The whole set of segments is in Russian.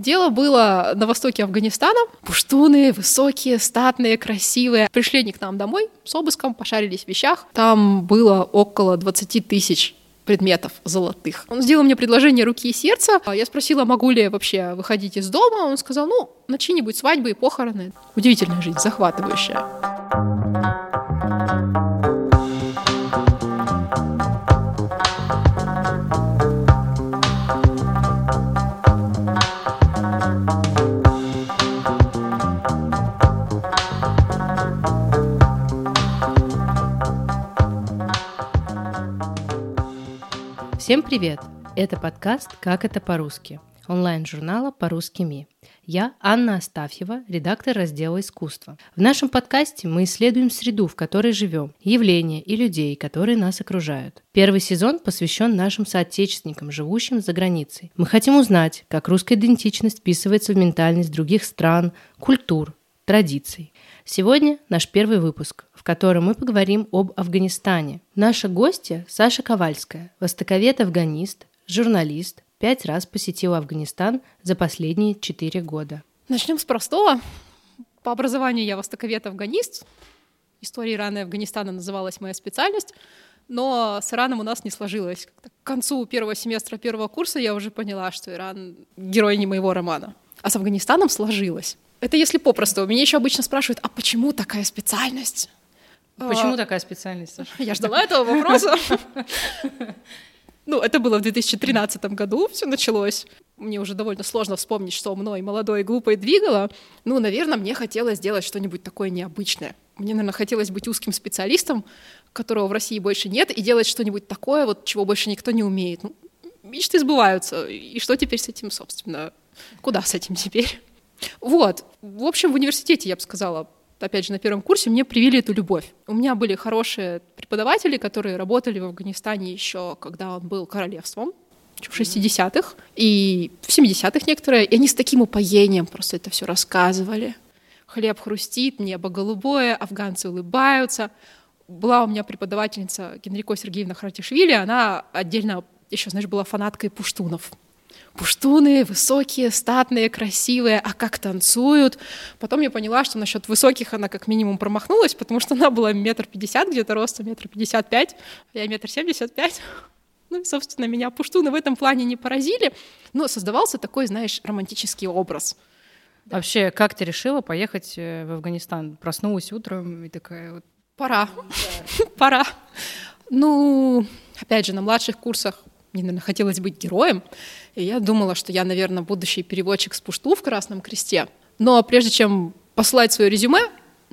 Дело было на востоке Афганистана. Пуштуны высокие, статные, красивые. Пришли они к нам домой с обыском, пошарились в вещах. Там было около 20 тысяч предметов золотых. Он сделал мне предложение руки и сердца. Я спросила, могу ли я вообще выходить из дома. Он сказал, ну, на чьи-нибудь свадьбы и похороны. Удивительная жизнь, захватывающая. Всем привет! Это подкаст «Как это по-русски» онлайн-журнала «По-русски МИ». Я Анна Астафьева, редактор раздела «Искусство». В нашем подкасте мы исследуем среду, в которой живем, явления и людей, которые нас окружают. Первый сезон посвящен нашим соотечественникам, живущим за границей. Мы хотим узнать, как русская идентичность вписывается в ментальность других стран, культур, традиций. Сегодня наш первый выпуск, в котором мы поговорим об Афганистане. Наша гостья Саша Ковальская, востоковед-афганист, журналист, пять раз посетила Афганистан за последние четыре года. Начнем с простого. По образованию я востоковед-афганист. История Ирана и Афганистана называлась моя специальность. Но с Ираном у нас не сложилось. К концу первого семестра первого курса я уже поняла, что Иран — герой не моего романа. А с Афганистаном сложилось. Это если попросту. Меня еще обычно спрашивают, а почему такая специальность? Почему а, такая специальность, Саша? Я ждала этого вопроса. Ну, это было в 2013 году, все началось. Мне уже довольно сложно вспомнить, что мной молодой и глупой двигало. Ну, наверное, мне хотелось сделать что-нибудь такое необычное. Мне, наверное, хотелось быть узким специалистом, которого в России больше нет, и делать что-нибудь такое, вот, чего больше никто не умеет. Ну, мечты сбываются. И что теперь с этим, собственно? Куда с этим теперь? Вот. В общем, в университете, я бы сказала, опять же, на первом курсе мне привили эту любовь. У меня были хорошие преподаватели, которые работали в Афганистане еще, когда он был королевством, в 60-х, и в 70-х некоторые, и они с таким упоением просто это все рассказывали. Хлеб хрустит, небо голубое, афганцы улыбаются. Была у меня преподавательница Генрико Сергеевна Харатишвили, она отдельно еще, знаешь, была фанаткой пуштунов пуштуны высокие, статные, красивые, а как танцуют. Потом я поняла, что насчет высоких она как минимум промахнулась, потому что она была метр пятьдесят где-то роста, метр пятьдесят пять, а я метр семьдесят пять. Ну и, собственно, меня пуштуны в этом плане не поразили, но создавался такой, знаешь, романтический образ. Вообще, как ты решила поехать э, в Афганистан? Проснулась утром и такая вот... Пора, пора. Ну, опять же, на младших курсах мне, наверное, хотелось быть героем, и я думала, что я, наверное, будущий переводчик с Пушту в Красном Кресте. Но прежде чем послать свое резюме,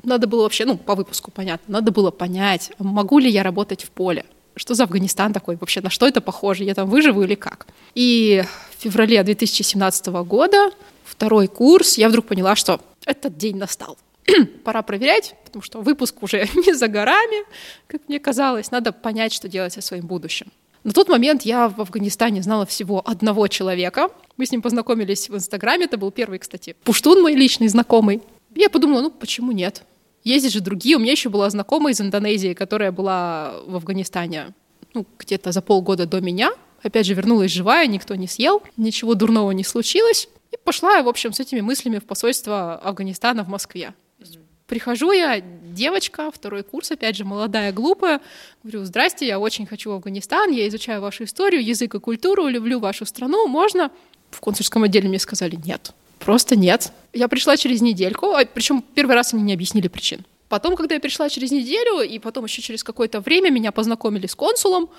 надо было вообще, ну, по выпуску понятно, надо было понять, могу ли я работать в поле, что за Афганистан такой вообще, на что это похоже, я там выживу или как. И в феврале 2017 года, второй курс, я вдруг поняла, что этот день настал. Пора проверять, потому что выпуск уже не за горами, как мне казалось, надо понять, что делать со своим будущим. На тот момент я в Афганистане знала всего одного человека. Мы с ним познакомились в Инстаграме. Это был первый, кстати, пуштун мой личный знакомый. Я подумала, ну почему нет? Ездить же другие. У меня еще была знакомая из Индонезии, которая была в Афганистане ну, где-то за полгода до меня. Опять же, вернулась живая, никто не съел, ничего дурного не случилось. И пошла, в общем, с этими мыслями в посольство Афганистана в Москве. Прихожу я, девочка, второй курс, опять же, молодая, глупая. Говорю, здрасте, я очень хочу в Афганистан, я изучаю вашу историю, язык и культуру, люблю вашу страну, можно? В консульском отделе мне сказали нет. Просто нет. Я пришла через недельку, а, причем первый раз они не объяснили причин. Потом, когда я пришла через неделю, и потом еще через какое-то время меня познакомили с консулом,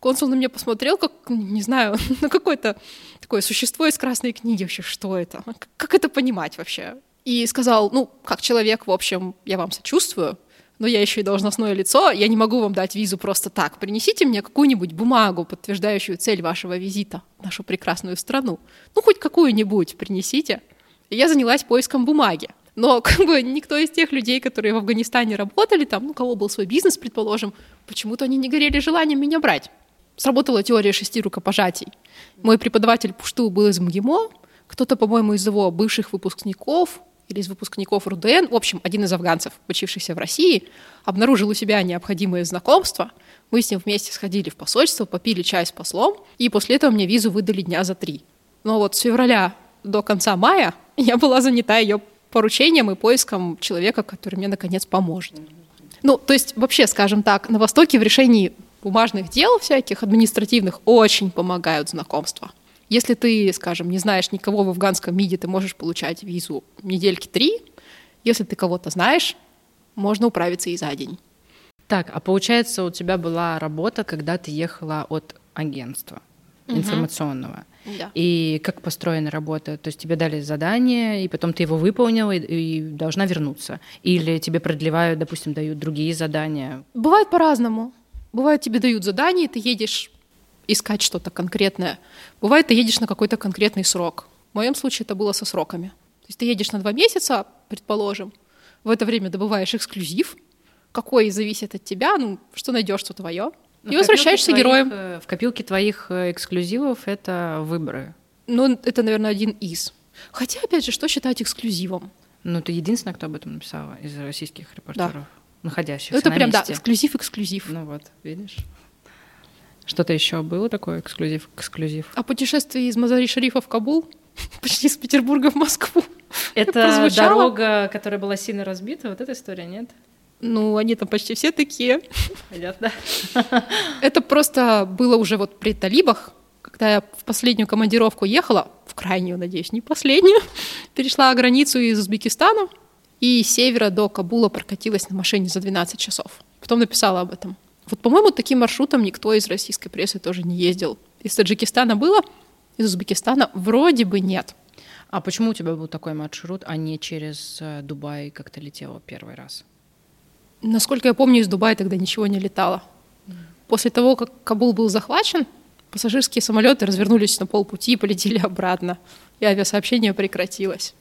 консул на меня посмотрел, как, не знаю, на какое-то такое существо из красной книги вообще, что это? Как это понимать вообще? И сказал, ну, как человек, в общем, я вам сочувствую, но я еще и должностное лицо, я не могу вам дать визу просто так. Принесите мне какую-нибудь бумагу, подтверждающую цель вашего визита в нашу прекрасную страну. Ну, хоть какую-нибудь принесите. И я занялась поиском бумаги. Но как бы никто из тех людей, которые в Афганистане работали, там, ну, у кого был свой бизнес, предположим, почему-то они не горели желанием меня брать. Сработала теория шести рукопожатий. Мой преподаватель Пушту был из МГИМО, кто-то, по-моему, из его бывших выпускников или из выпускников РУДН, в общем, один из афганцев, учившийся в России, обнаружил у себя необходимые знакомства. Мы с ним вместе сходили в посольство, попили чай с послом, и после этого мне визу выдали дня за три. Но вот с февраля до конца мая я была занята ее поручением и поиском человека, который мне наконец поможет. Ну, то есть вообще, скажем так, на Востоке в решении бумажных дел всяких административных очень помогают знакомства. Если ты, скажем, не знаешь никого в афганском МИДе, ты можешь получать визу недельки три. Если ты кого-то знаешь, можно управиться и за день. Так, а получается, у тебя была работа, когда ты ехала от агентства угу. информационного. Да. И как построена работа? То есть тебе дали задание, и потом ты его выполнила и, и должна вернуться. Или тебе продлевают, допустим, дают другие задания? Бывает по-разному. Бывает, тебе дают задание, и ты едешь искать что-то конкретное. Бывает, ты едешь на какой-то конкретный срок. В моем случае это было со сроками. То есть ты едешь на два месяца, предположим, в это время добываешь эксклюзив, какой зависит от тебя, ну, что найдешь, что твое, и возвращаешься твоих, героем. Э, в копилке твоих э, эксклюзивов это выборы. Ну, это, наверное, один из. Хотя, опять же, что считать эксклюзивом? Ну, ты единственная, кто об этом написала из российских репортеров, да. находящихся ну, это на прям, месте. да, эксклюзив-эксклюзив. Ну вот, видишь? Что-то еще было такое эксклюзив, эксклюзив? А путешествие из Мазари-Шарифа в Кабул? Почти из Петербурга в Москву. Это дорога, которая была сильно разбита, вот эта история, нет? Ну, они там почти все такие. Понятно. Это просто было уже вот при талибах, когда я в последнюю командировку ехала, в крайнюю, надеюсь, не последнюю, перешла границу из Узбекистана и с севера до Кабула прокатилась на машине за 12 часов. Потом написала об этом. Вот, по-моему, таким маршрутом никто из российской прессы тоже не ездил. Из Таджикистана было, из Узбекистана вроде бы нет. А почему у тебя был такой маршрут, а не через э, Дубай, как ты летела первый раз? Насколько я помню, из Дубая тогда ничего не летало. После того, как Кабул был захвачен, пассажирские самолеты развернулись на полпути и полетели обратно, и авиасообщение прекратилось.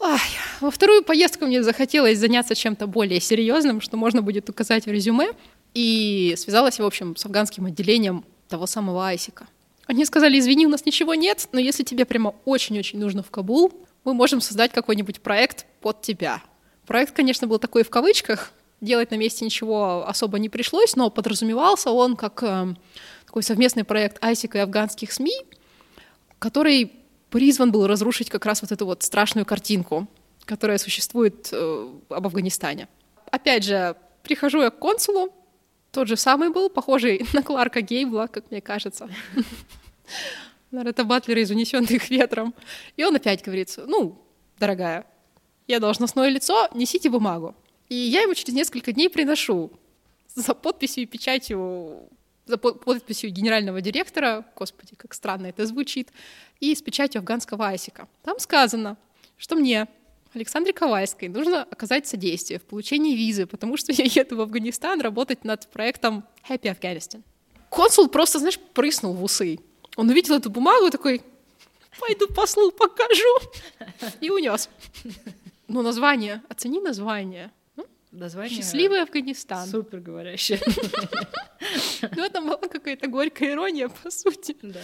Ай, во вторую поездку мне захотелось заняться чем-то более серьезным, что можно будет указать в резюме, и связалась, в общем, с афганским отделением того самого Айсика. Они сказали, извини, у нас ничего нет, но если тебе прямо очень-очень нужно в Кабул, мы можем создать какой-нибудь проект под тебя. Проект, конечно, был такой в кавычках, делать на месте ничего особо не пришлось, но подразумевался он как э, такой совместный проект Айсика и афганских СМИ, который призван был разрушить как раз вот эту вот страшную картинку, которая существует э, об Афганистане. Опять же, прихожу я к консулу, тот же самый был, похожий на Кларка Гейбла, как мне кажется. Наверное, это Батлер из «Унесенных ветром». И он опять говорит, ну, дорогая, я должностное лицо, несите бумагу. И я ему через несколько дней приношу за подписью и печатью, за подписью генерального директора, господи, как странно это звучит, и с печатью афганского Айсика. Там сказано, что мне, Александре Ковальской, нужно оказать содействие в получении визы, потому что я еду в Афганистан работать над проектом Happy Afghanistan. Консул просто, знаешь, прыснул в усы. Он увидел эту бумагу и такой, пойду послу покажу, и унес. Ну, название, оцени название. Ну, название Счастливый Афганистан. Супер говорящее. Ну, это была какая-то горькая ирония, по сути. Да.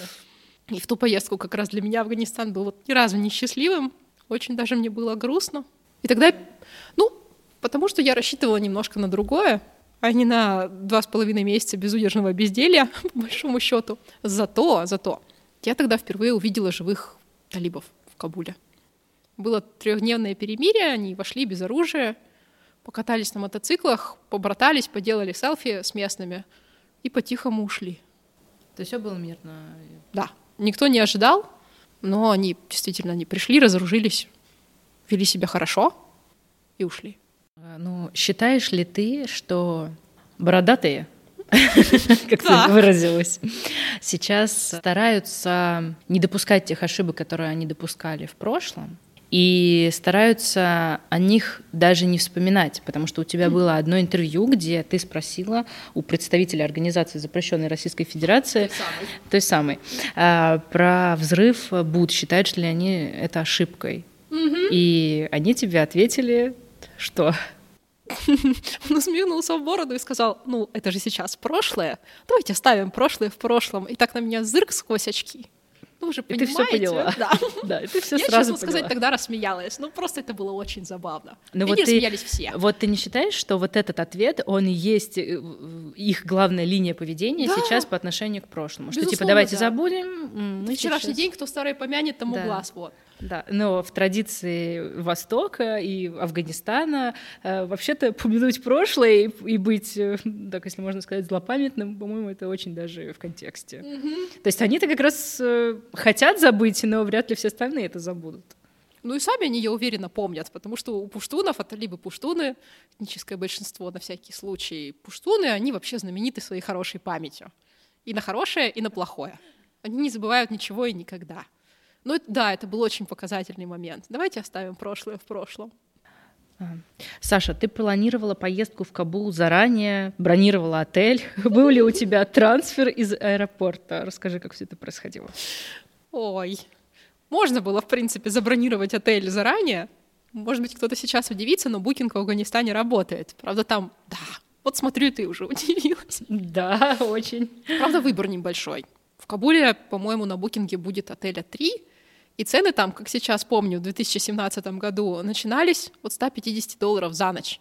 И в ту поездку как раз для меня Афганистан был вот ни разу не счастливым. Очень даже мне было грустно. И тогда, ну, потому что я рассчитывала немножко на другое, а не на два с половиной месяца безудержного безделья, по большому счету. Зато, зато, я тогда впервые увидела живых талибов в Кабуле. Было трехдневное перемирие, они вошли без оружия, покатались на мотоциклах, побратались, поделали селфи с местными и по-тихому ушли. То есть все было мирно? Да. Никто не ожидал, но они действительно они пришли, разоружились, вели себя хорошо и ушли. А, ну, считаешь ли ты, что бородатые, как ты выразилась, сейчас стараются не допускать тех ошибок, которые они допускали в прошлом, и стараются о них даже не вспоминать, потому что у тебя было одно интервью, где ты спросила у представителя организации запрещенной Российской Федерации, той самой, а, про взрыв БУД, считают ли они это ошибкой. И они тебе ответили, что он усмехнулся в бороду и сказал, ну, это же сейчас прошлое, давайте оставим прошлое в прошлом. И так на меня зырк сквозь очки. Ну, уже и ты все поняла. Да. да, и ты все Я, сразу честно сказать, тогда рассмеялась. Ну, просто это было очень забавно. Но и вот не ты, смеялись все. Вот ты не считаешь, что вот этот ответ, он и есть э, их главная линия поведения Да. сейчас по отношению к прошлому? Что типа Безусловно, давайте да. забудем. мы Вчерашний сейчас- день, кто старый помянет, тому Да. глаз. Вот. Да, но в традиции Востока и Афганистана э, вообще-то помянуть прошлое и, и быть, э, так если можно сказать, злопамятным, по-моему, это очень даже в контексте. То есть они-то как раз э, хотят забыть, но вряд ли все остальные это забудут. Ну и сами они, я уверена, помнят, потому что у пуштунов, это либо пуштуны, этническое большинство на всякий случай, пуштуны, они вообще знамениты своей хорошей памятью. И на хорошее, и на плохое. Они не забывают ничего и никогда. Ну да, это был очень показательный момент. Давайте оставим прошлое в прошлом. Саша, ты планировала поездку в Кабул заранее, бронировала отель. Был ли у тебя трансфер из аэропорта? Расскажи, как все это происходило. Ой, можно было, в принципе, забронировать отель заранее. Может быть, кто-то сейчас удивится, но букинг в Афганистане работает. Правда, там, да, вот смотрю, ты уже удивилась. Да, очень. Правда, выбор небольшой. В Кабуле, по-моему, на букинге будет отеля 3, и цены там, как сейчас помню, в 2017 году начинались от 150 долларов за ночь.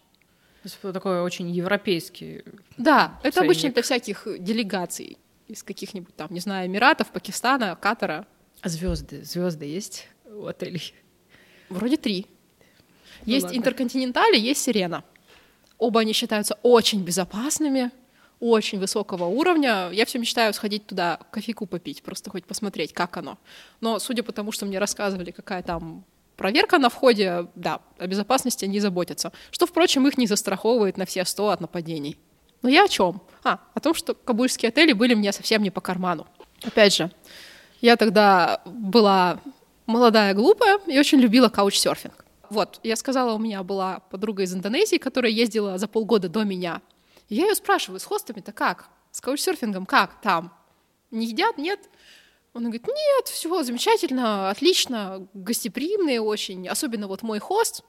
То есть такой очень европейский. Да, это Ценник. обычно для всяких делегаций из каких-нибудь там, не знаю, Эмиратов, Пакистана, Катара. А звезды, звезды есть у отелей? Вроде три. Ну есть ладно. Интерконтиненталь и есть Сирена. Оба они считаются очень безопасными, очень высокого уровня. Я все мечтаю сходить туда кофейку попить, просто хоть посмотреть, как оно. Но судя по тому, что мне рассказывали, какая там проверка на входе, да, о безопасности они заботятся. Что, впрочем, их не застраховывает на все сто от нападений. Но я о чем? А, о том, что кабульские отели были мне совсем не по карману. Опять же, я тогда была молодая, глупая и очень любила каучсерфинг. Вот, я сказала, у меня была подруга из Индонезии, которая ездила за полгода до меня. И я ее спрашиваю, с хостами-то как? С каучсерфингом как там? Не едят, нет? Он говорит, нет, все замечательно, отлично, гостеприимные очень, особенно вот мой хост.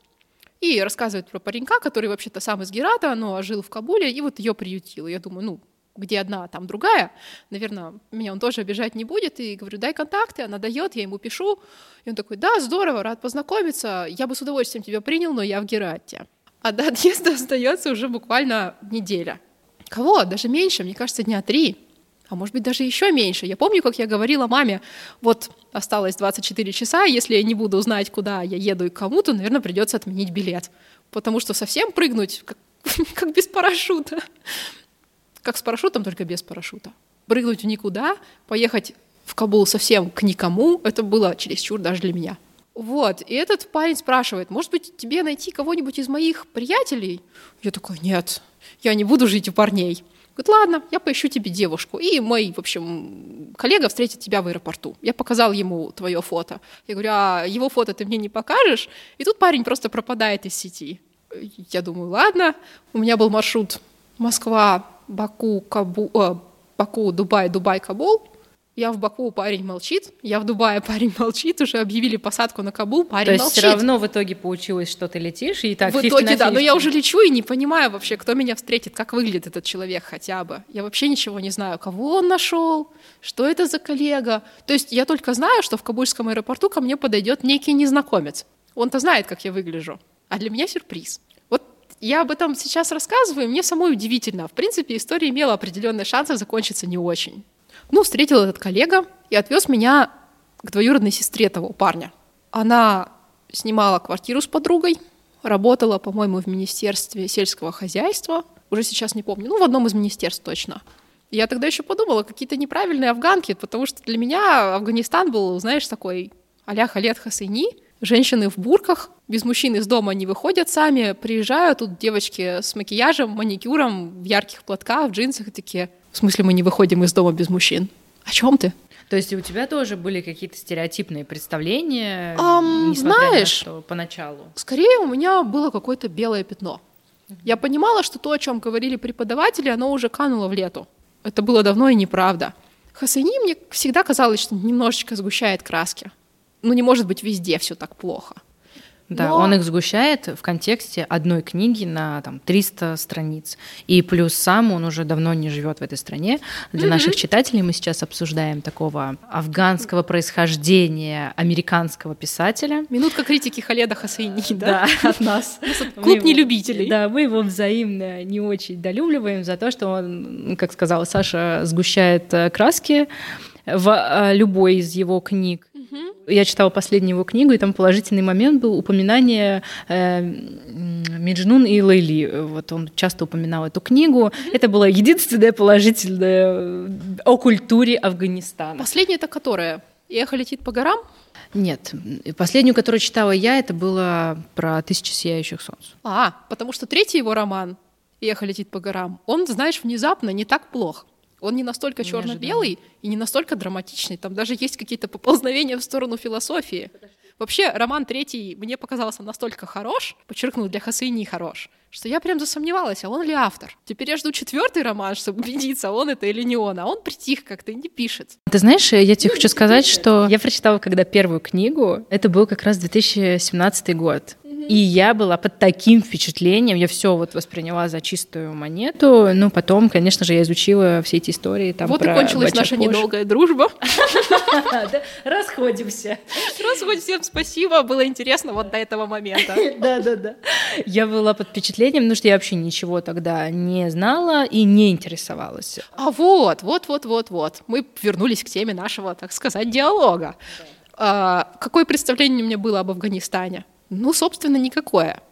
И рассказывает про паренька, который вообще-то сам из Герата, но жил в Кабуле, и вот ее приютил. Я думаю, ну, где одна, там другая. Наверное, меня он тоже обижать не будет. И говорю, дай контакты, она дает, я ему пишу. И он такой, да, здорово, рад познакомиться. Я бы с удовольствием тебя принял, но я в Герате. А до отъезда остается уже буквально неделя. Кого? Даже меньше, мне кажется, дня три. А может быть, даже еще меньше. Я помню, как я говорила маме, вот осталось 24 часа, если я не буду знать, куда я еду и кому, то, наверное, придется отменить билет. Потому что совсем прыгнуть, как, как без парашюта. Как с парашютом, только без парашюта. Прыгнуть в никуда, поехать в Кабул совсем к никому, это было чересчур даже для меня. Вот, и этот парень спрашивает, может быть, тебе найти кого-нибудь из моих приятелей? Я такой, нет, я не буду жить у парней. Говорит, ладно, я поищу тебе девушку. И мой, в общем, коллега встретит тебя в аэропорту. Я показал ему твое фото. Я говорю, а его фото ты мне не покажешь? И тут парень просто пропадает из сети. Я думаю, ладно. У меня был маршрут Москва, Баку, Кабу, э, Баку, Дубай, Дубай, Кабул. Я в Баку, парень молчит. Я в Дубае, парень молчит. Уже объявили посадку на Кабул, парень То есть молчит. все равно в итоге получилось, что ты летишь, и так в 50 итоге, да, но я 50. уже лечу и не понимаю вообще, кто меня встретит, как выглядит этот человек хотя бы. Я вообще ничего не знаю, кого он нашел, что это за коллега. То есть я только знаю, что в Кабульском аэропорту ко мне подойдет некий незнакомец. Он-то знает, как я выгляжу. А для меня сюрприз. Вот я об этом сейчас рассказываю, мне самой удивительно. В принципе, история имела определенные шансы закончиться не очень. Ну, встретил этот коллега и отвез меня к двоюродной сестре того парня. Она снимала квартиру с подругой, работала, по-моему, в Министерстве сельского хозяйства, уже сейчас не помню, ну, в одном из министерств точно. Я тогда еще подумала, какие-то неправильные афганки, потому что для меня Афганистан был, знаешь, такой а-ля Халет Хасейни, женщины в бурках, без мужчин из дома не выходят сами, приезжают, тут девочки с макияжем, маникюром, в ярких платках, в джинсах, и такие, в смысле мы не выходим из дома без мужчин? О чем ты? То есть у тебя тоже были какие-то стереотипные представления, несмотря знаешь- на что поначалу? Скорее у меня было какое-то белое пятно. Я понимала, что то, о чем говорили преподаватели, оно уже кануло в лету. Это было давно и неправда. Хасани мне всегда казалось, что немножечко сгущает краски. Ну, не может быть везде все так плохо. Да, Но- он их сгущает в контексте одной книги на там, 300 страниц. И плюс сам он уже давно не живет в этой стране. Для наших читателей мы сейчас обсуждаем такого афганского происхождения американского писателя. Минутка критики Халеда Хасейни, да? Да, от нас. Клуб нелюбителей. Да, мы его взаимно не очень долюбливаем за то, что он, как сказала Саша, сгущает э, краски в э, любой из его книг. Я читала последнюю его книгу, и там положительный момент был упоминание э, Меджнун и Лейли. Вот он часто упоминал эту книгу. Это было единственное положительное э, о культуре Афганистана. Последняя это которая? Эхо летит по горам? Нет, последнюю, которую читала я, это было про «Тысячи сияющих солнц». А, потому что третий его роман «Эхо летит по горам», он, знаешь, внезапно не так плох. Он не настолько черно-белый и не настолько драматичный. Там даже есть какие-то поползновения в сторону философии. Вообще, роман третий мне показался настолько хорош, подчеркну, для Хасыни хорош, что я прям засомневалась, а он ли автор. Теперь я жду четвертый роман, чтобы убедиться, он это или не он. А он притих как-то и не пишет. Ты знаешь, я тебе хочу сказать, что я прочитала когда первую книгу, это был как раз 2017 год. И я была под таким впечатлением, я все вот восприняла за чистую монету. Ну, потом, конечно же, я изучила все эти истории. Там, вот и про кончилась наша Бачакош. недолгая дружба. Расходимся. Хоть всем спасибо, было интересно вот до этого момента. Да, да, да. Я была под впечатлением, потому что я вообще ничего тогда не знала и не интересовалась. А вот, вот, вот, вот, вот. Мы вернулись к теме нашего, так сказать, диалога. А, какое представление у меня было об Афганистане? Ну, собственно, никакое.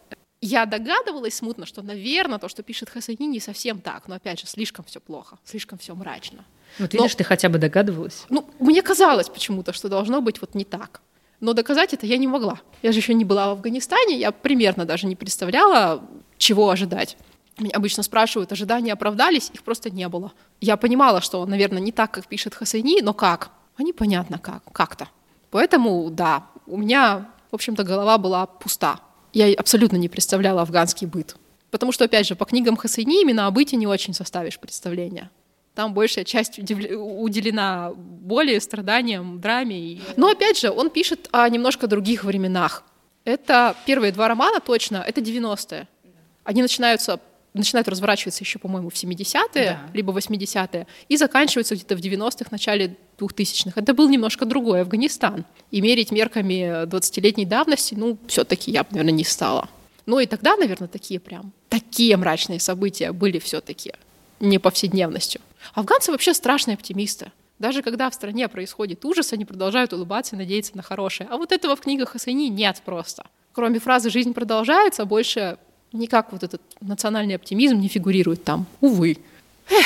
Я догадывалась смутно, что, наверное, то, что пишет Хасани, не совсем так. Но, опять же, слишком все плохо, слишком все мрачно. Вот Но- видишь, ты хотя бы догадывалась. Ну, мне казалось почему-то, что должно быть вот не так. Но доказать это я не могла. Я же еще не была в Афганистане, я примерно даже не представляла, чего ожидать. Меня обычно спрашивают, ожидания оправдались, их просто не было. Я понимала, что, наверное, не так, как пишет Хасайни, но как? А непонятно как, как-то. Поэтому, да, у меня, в общем-то, голова была пуста. Я абсолютно не представляла афганский быт. Потому что, опять же, по книгам Хасайни именно о быте не очень составишь представление. Там большая часть уделена боли, страданиям, драме. Но опять же, он пишет о немножко других временах. Это первые два романа точно, это 90-е. Они начинаются, начинают разворачиваться еще, по-моему, в 70-е, Да. либо 80-е, и заканчиваются где-то в 90-х, начале 2000-х. Это был немножко другой Афганистан. И мерить мерками 20-летней давности, ну, все-таки я бы, наверное, не стала. Ну и тогда, наверное, такие прям, такие мрачные события были все-таки не повседневностью. Афганцы вообще страшные оптимисты. Даже когда в стране происходит ужас, они продолжают улыбаться и надеяться на хорошее. А вот этого в книгах Хасани нет просто. Кроме фразы «жизнь продолжается», больше никак вот этот национальный оптимизм не фигурирует там. Увы. Эх.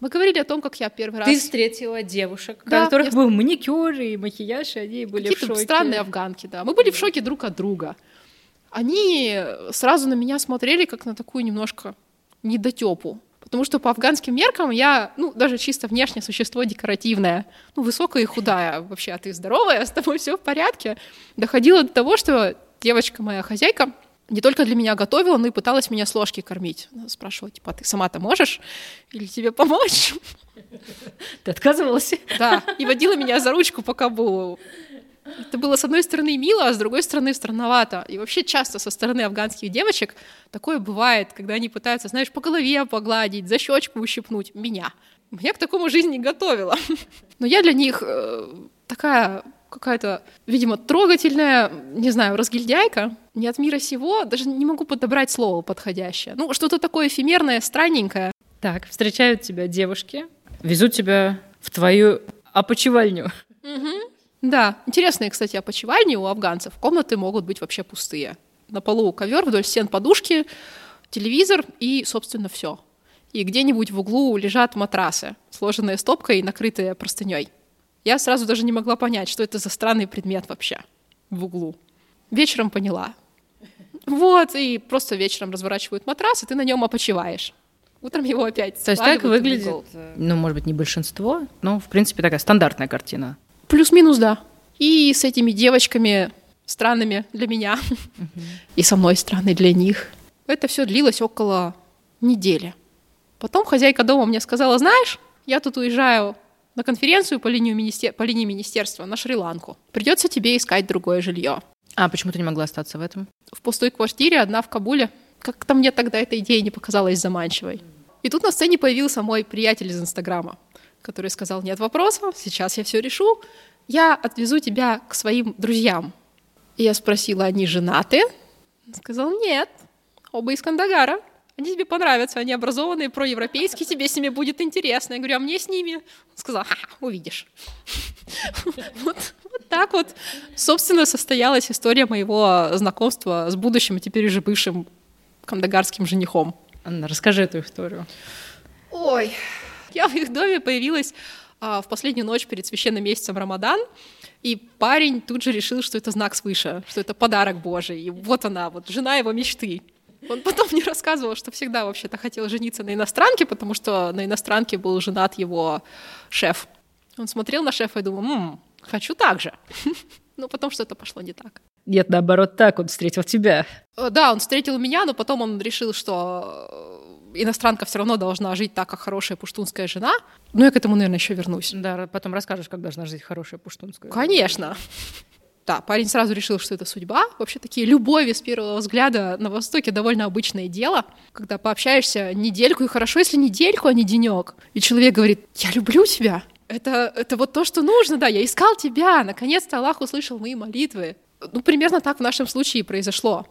Мы говорили о том, как я первый раз... Ты встретила девушек, Да, у которых я- был маникюр и макияж, и они были в Какие-то шоке. странные афганки, да. Мы были в шоке друг от друга. Они сразу на меня смотрели как на такую немножко недотепу. Потому что по афганским меркам я, ну, даже чисто внешне существо декоративное. Ну, высокая и худая. Вообще, а ты здоровая, с тобой все в порядке. Доходило до того, что девочка моя хозяйка не только для меня готовила, но и пыталась меня с ложки кормить. Она спрашивала, типа, «А ты сама-то можешь? Или тебе помочь? Ты отказывалась? Да, и водила меня за ручку по Кабулу. Это было, с одной стороны, мило, а с другой стороны, странновато. И вообще часто со стороны афганских девочек такое бывает, когда они пытаются, знаешь, по голове погладить, за щечку ущипнуть. Меня. Меня к такому жизнь не готовила. Но я для них э, такая какая-то, видимо, трогательная, не знаю, разгильдяйка, не от мира сего, даже не могу подобрать слово подходящее. Ну, что-то такое эфемерное, странненькое. Так, встречают тебя девушки, везут тебя в твою опочивальню. Да, интересные, кстати, опочивальни у афганцев. Комнаты могут быть вообще пустые. На полу ковер, вдоль стен подушки, телевизор и, собственно, все. И где-нибудь в углу лежат матрасы, сложенные стопкой и накрытые простыней. Я сразу даже не могла понять, что это за странный предмет вообще в углу. Вечером поняла. Вот, и просто вечером разворачивают матрас, и ты на нем опочиваешь. Утром его опять То есть так выглядит, угол. ну, может быть, не большинство, но, в принципе, такая стандартная картина. Плюс-минус, да. И с этими девочками странными для меня, и со мной странной для них. Это все длилось около недели. Потом хозяйка дома мне сказала, знаешь, я тут уезжаю на конференцию по линии, министер... по линии министерства на Шри-Ланку. Придется тебе искать другое жилье. А почему ты не могла остаться в этом? В пустой квартире, одна в Кабуле. Как-то мне тогда эта идея не показалась заманчивой. И тут на сцене появился мой приятель из Инстаграма, который сказал, нет вопросов, сейчас я все решу, я отвезу тебя к своим друзьям. И я спросила, они женаты? Он сказал, нет, оба из Кандагара. Они тебе понравятся, они образованные, проевропейские, тебе с ними будет интересно. Я говорю, а мне с ними? Он сказал, ха, увидишь. Вот, так вот, собственно, состоялась история моего знакомства с будущим, а теперь уже бывшим кандагарским женихом. Анна, расскажи эту историю. Ой, я в их доме появилась а, в последнюю ночь перед священным месяцем Рамадан, и парень тут же решил, что это знак свыше, что это подарок Божий. И вот она, вот жена его мечты. Он потом мне рассказывал, что всегда вообще-то хотел жениться на иностранке, потому что на иностранке был женат его шеф. Он смотрел на шефа и думал, М, хочу так же. Но потом что-то пошло не так. Нет, наоборот, так он встретил тебя. Э, Да, он встретил меня, но потом он решил, что э, иностранка все равно должна жить так, как хорошая пуштунская жена. Ну, я к этому, наверное, еще вернусь. Да, потом расскажешь, как должна жить хорошая пуштунская. Конечно. Да, парень сразу решил, что это судьба. Вообще такие любови с первого взгляда на Востоке довольно обычное дело, когда пообщаешься недельку, и хорошо, если недельку, а не денек. И человек говорит, я люблю тебя. Это, это вот то, что нужно, да, я искал тебя, наконец-то Аллах услышал мои молитвы. Ну, примерно так в нашем случае произошло.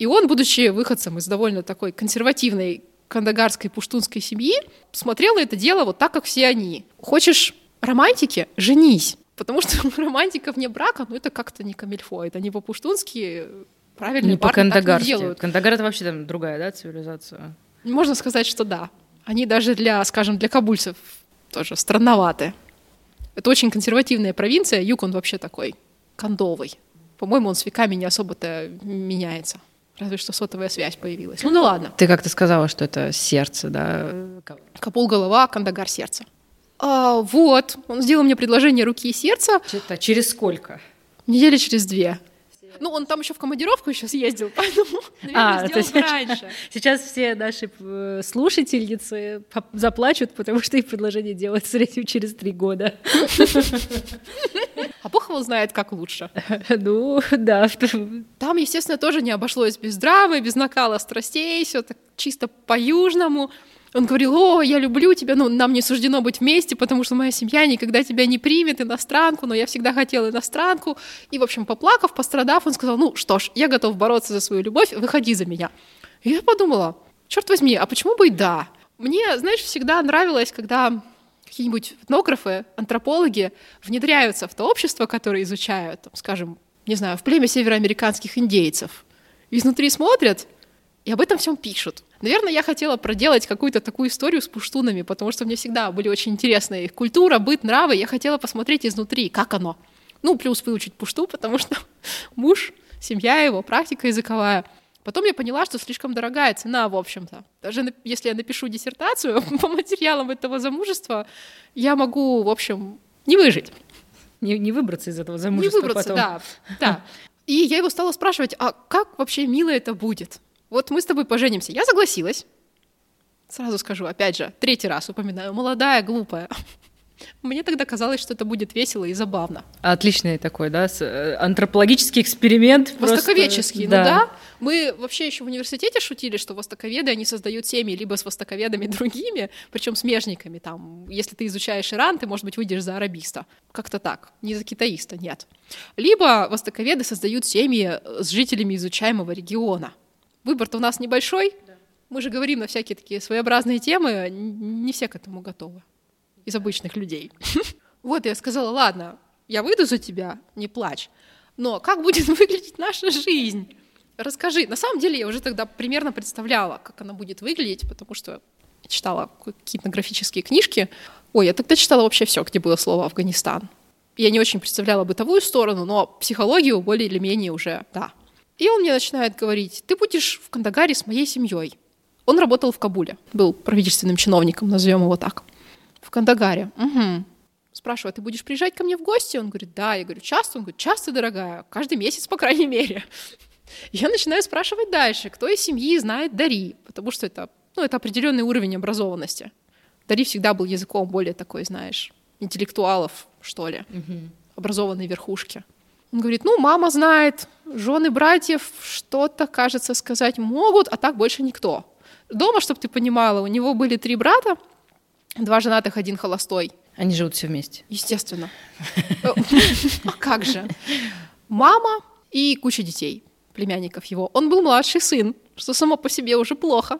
И он, будучи выходцем из довольно такой консервативной кандагарской пуштунской семьи, смотрел на это дело вот так, как все они. Хочешь романтики? Женись. Потому что романтика вне брака, ну это как-то не камильфо, это не по-пуштунски, правильные Не по-кандагарски. делают. Кандагар — это вообще там другая, да, цивилизация? Можно сказать, что да. Они даже для, скажем, для кабульцев тоже странноваты. Это очень консервативная провинция, юг он вообще такой кондовый. По-моему, он с веками не особо-то меняется. Разве что сотовая связь появилась. Ну да ладно. Ты как-то сказала, что это сердце, да? Капул голова, Кандагар сердце. А, вот, он сделал мне предложение руки и сердца Что-то через сколько? недели через две. Ну, он там еще в командировку еще съездил, поэтому, наверное, А, то сделал есть- раньше. Сейчас все наши э, слушательницы заплачут, потому что их предложение делать в среднем через три года. А его знает, как лучше. Ну, да. Там, естественно, тоже не обошлось без драмы, без накала страстей, все так чисто по-южному. Он говорил, о, я люблю тебя, ну, нам не суждено быть вместе, потому что моя семья никогда тебя не примет, иностранку, но я всегда хотела иностранку. И, в общем, поплакав, пострадав, он сказал, ну, что ж, я готов бороться за свою любовь, выходи за меня. И я подумала, черт возьми, а почему бы и да? Мне, знаешь, всегда нравилось, когда какие-нибудь этнографы, антропологи внедряются в то общество, которое изучают, там, скажем, не знаю, в племя североамериканских индейцев. Изнутри смотрят и об этом всем пишут. Наверное, я хотела проделать какую-то такую историю с пуштунами, потому что мне всегда были очень интересны их культура, быт, нравы. Я хотела посмотреть изнутри, как оно. Ну, плюс выучить пушту, потому что муж, семья его, практика языковая. Потом я поняла, что слишком дорогая цена, в общем-то. Даже если я напишу диссертацию по материалам этого замужества, я могу, в общем, не выжить. Не, не выбраться из этого Не замужества выбраться, потом. да, да. И я его стала спрашивать, а как вообще мило это будет? Вот мы с тобой поженимся. Я согласилась. Сразу скажу, опять же, третий раз упоминаю, молодая, глупая. Мне тогда казалось, что это будет весело и забавно. Отличный такой, да, э, антропологический эксперимент. просто- Востоковедческий, ну да. Мы вообще еще в университете шутили, что востоковеды, они создают семьи либо с востоковедами другими, причем смежниками. Там, если ты изучаешь Иран, ты, может быть, выйдешь за арабиста. Как-то так. Не за китаиста, нет. Либо востоковеды создают семьи с жителями изучаемого региона. Выбор-то у нас небольшой. Мы же говорим на всякие такие своеобразные темы, не все к этому готовы. Из обычных людей. Вот я сказала, ладно, я выйду за тебя, не плачь. Но как будет выглядеть наша жизнь? Расскажи. На самом деле я уже тогда примерно представляла, как она будет выглядеть, потому что читала какие-то графические книжки. Ой, я тогда читала вообще все, где было слово Афганистан. Я не очень представляла бытовую сторону, но психологию более или менее уже, да. И он мне начинает говорить, ты будешь в Кандагаре с моей семьей. Он работал в Кабуле, был правительственным чиновником, назовем его так. В Кандагаре. Угу. Спрашиваю, «А ты будешь приезжать ко мне в гости? Он говорит, да. Я говорю, часто? Он говорит, часто, дорогая. Каждый месяц, по крайней мере. Я начинаю спрашивать дальше, кто из семьи знает Дари, потому что это, ну, это определенный уровень образованности. Дари всегда был языком более такой, знаешь, интеллектуалов, что ли, образованной верхушки. Он говорит, ну, мама знает, жены братьев что-то, кажется, сказать могут, а так больше никто. Дома, чтобы ты понимала, у него были три брата, два женатых, один холостой. Они живут все вместе. Естественно. А как же? Мама и куча детей, племянников его. Он был младший сын, что само по себе уже плохо.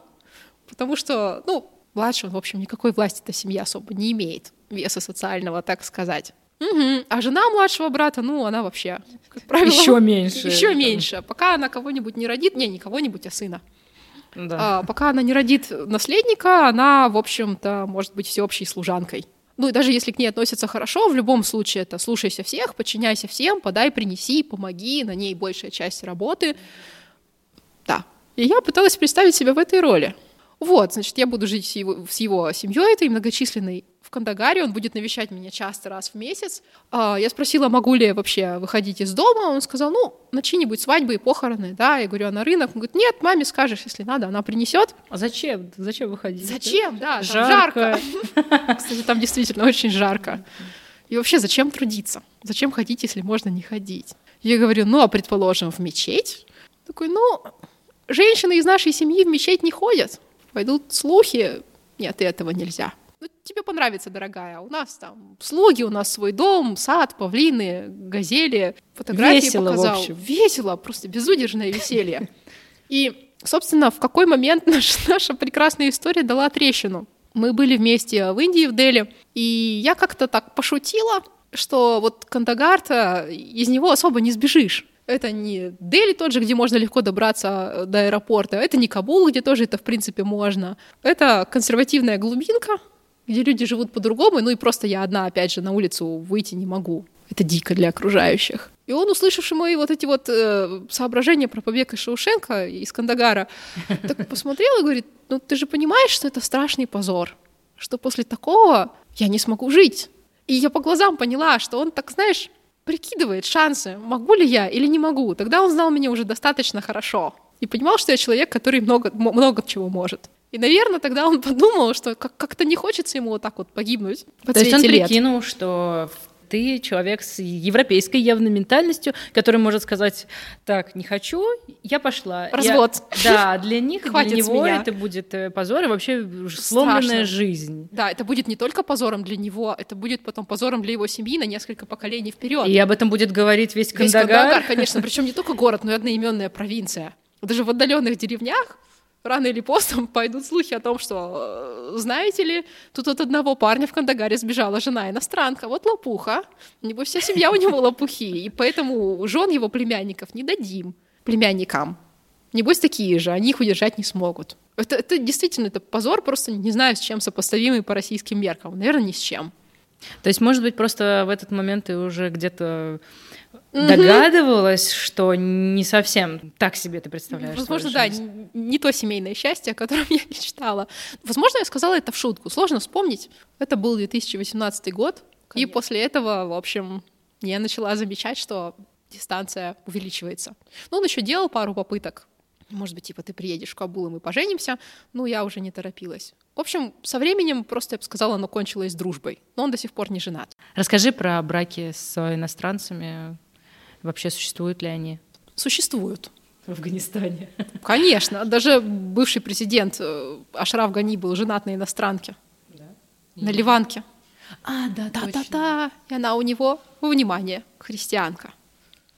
Потому что, ну, младший он, в общем, никакой власти эта семья особо не имеет, веса социального, так сказать. Угу. А жена младшего брата, ну, она вообще, как правило... Еще меньше. Еще меньше. Пока она кого-нибудь не родит, не, не кого-нибудь, а сына. Да. А, пока она не родит наследника, она, в общем-то, может быть всеобщей служанкой. Ну и даже если к ней относятся хорошо, в любом случае это слушайся всех, подчиняйся всем, подай, принеси, помоги, на ней большая часть работы. Да. И я пыталась представить себя в этой роли. Вот, значит, я буду жить с его, с его семьей этой многочисленной Кандагаре, он будет навещать меня часто раз в месяц. А, я спросила, могу ли я вообще выходить из дома, он сказал, ну, на чьи-нибудь свадьбы и похороны, да, я говорю, а на рынок? Он говорит, нет, маме скажешь, если надо, она принесет. А зачем? Зачем выходить? Зачем, да, жарко. жарко. Кстати, там действительно очень жарко. И вообще, зачем трудиться? Зачем ходить, если можно не ходить? Я говорю, ну, а предположим, в мечеть? Такой, ну, женщины из нашей семьи в мечеть не ходят пойдут слухи, нет, этого нельзя. Тебе понравится, дорогая. У нас там слуги, у нас свой дом, сад, павлины, газели. Фотографии Весело, показал. в общем. Весело, просто безудержное веселье. И, собственно, в какой момент наша, наша прекрасная история дала трещину? Мы были вместе в Индии, в Дели, и я как-то так пошутила, что вот Кандагарта, из него особо не сбежишь. Это не Дели тот же, где можно легко добраться э, до аэропорта. Это не Кабул, где тоже это, в принципе, можно. Это консервативная глубинка, где люди живут по-другому. Ну и просто я одна, опять же, на улицу выйти не могу. Это дико для окружающих. И он, услышавший мои вот эти вот э, соображения про побег из Шаушенко, из Кандагара, так посмотрел и говорит, ну ты же понимаешь, что это страшный позор, что после такого я не смогу жить. И я по глазам поняла, что он так, знаешь, прикидывает шансы, могу ли я или не могу. Тогда он знал меня уже достаточно хорошо и понимал, что я человек, который много, много чего может. И, наверное, тогда он подумал, что как-то не хочется ему вот так вот погибнуть. То есть он лет. прикинул, что ты человек с европейской явной ментальностью, который может сказать, так, не хочу, я пошла. Развод. Я, да, для них, для него это будет э, позор и вообще сломленная жизнь. Да, это будет не только позором для него, это будет потом позором для его семьи на несколько поколений вперед. И об этом будет говорить весь Кандагар. Весь Кандагар, конечно, причем не только город, но и одноименная провинция. Даже в отдаленных деревнях рано или поздно пойдут слухи о том, что, э, знаете ли, тут от одного парня в Кандагаре сбежала жена иностранка, вот лопуха, небось вся семья у него лопухи, и поэтому жен его племянников не дадим племянникам. Небось такие же, они их удержать не смогут. Это, это действительно это позор, просто не знаю, с чем сопоставимый по российским меркам. Наверное, ни с чем. То есть, может быть, просто в этот момент ты уже где-то догадывалась, что не совсем так себе ты представляешь. Возможно, да, не, не то семейное счастье, о котором я мечтала. Возможно, я сказала это в шутку. Сложно вспомнить. Это был 2018 год. Конечно. И после этого, в общем, я начала замечать, что дистанция увеличивается. Ну, он еще делал пару попыток. Может быть, типа, ты приедешь в Кабул, и мы поженимся. Ну, я уже не торопилась. В общем, со временем просто, я бы сказала, оно кончилось дружбой. Но он до сих пор не женат. Расскажи про браки с иностранцами. Вообще существуют ли они? Существуют. В Афганистане. Конечно. Даже бывший президент э, Ашраф Гани был женат на иностранке. Да? На Ливанке. А, да, да, точно. да, да. И она у него, внимание, христианка.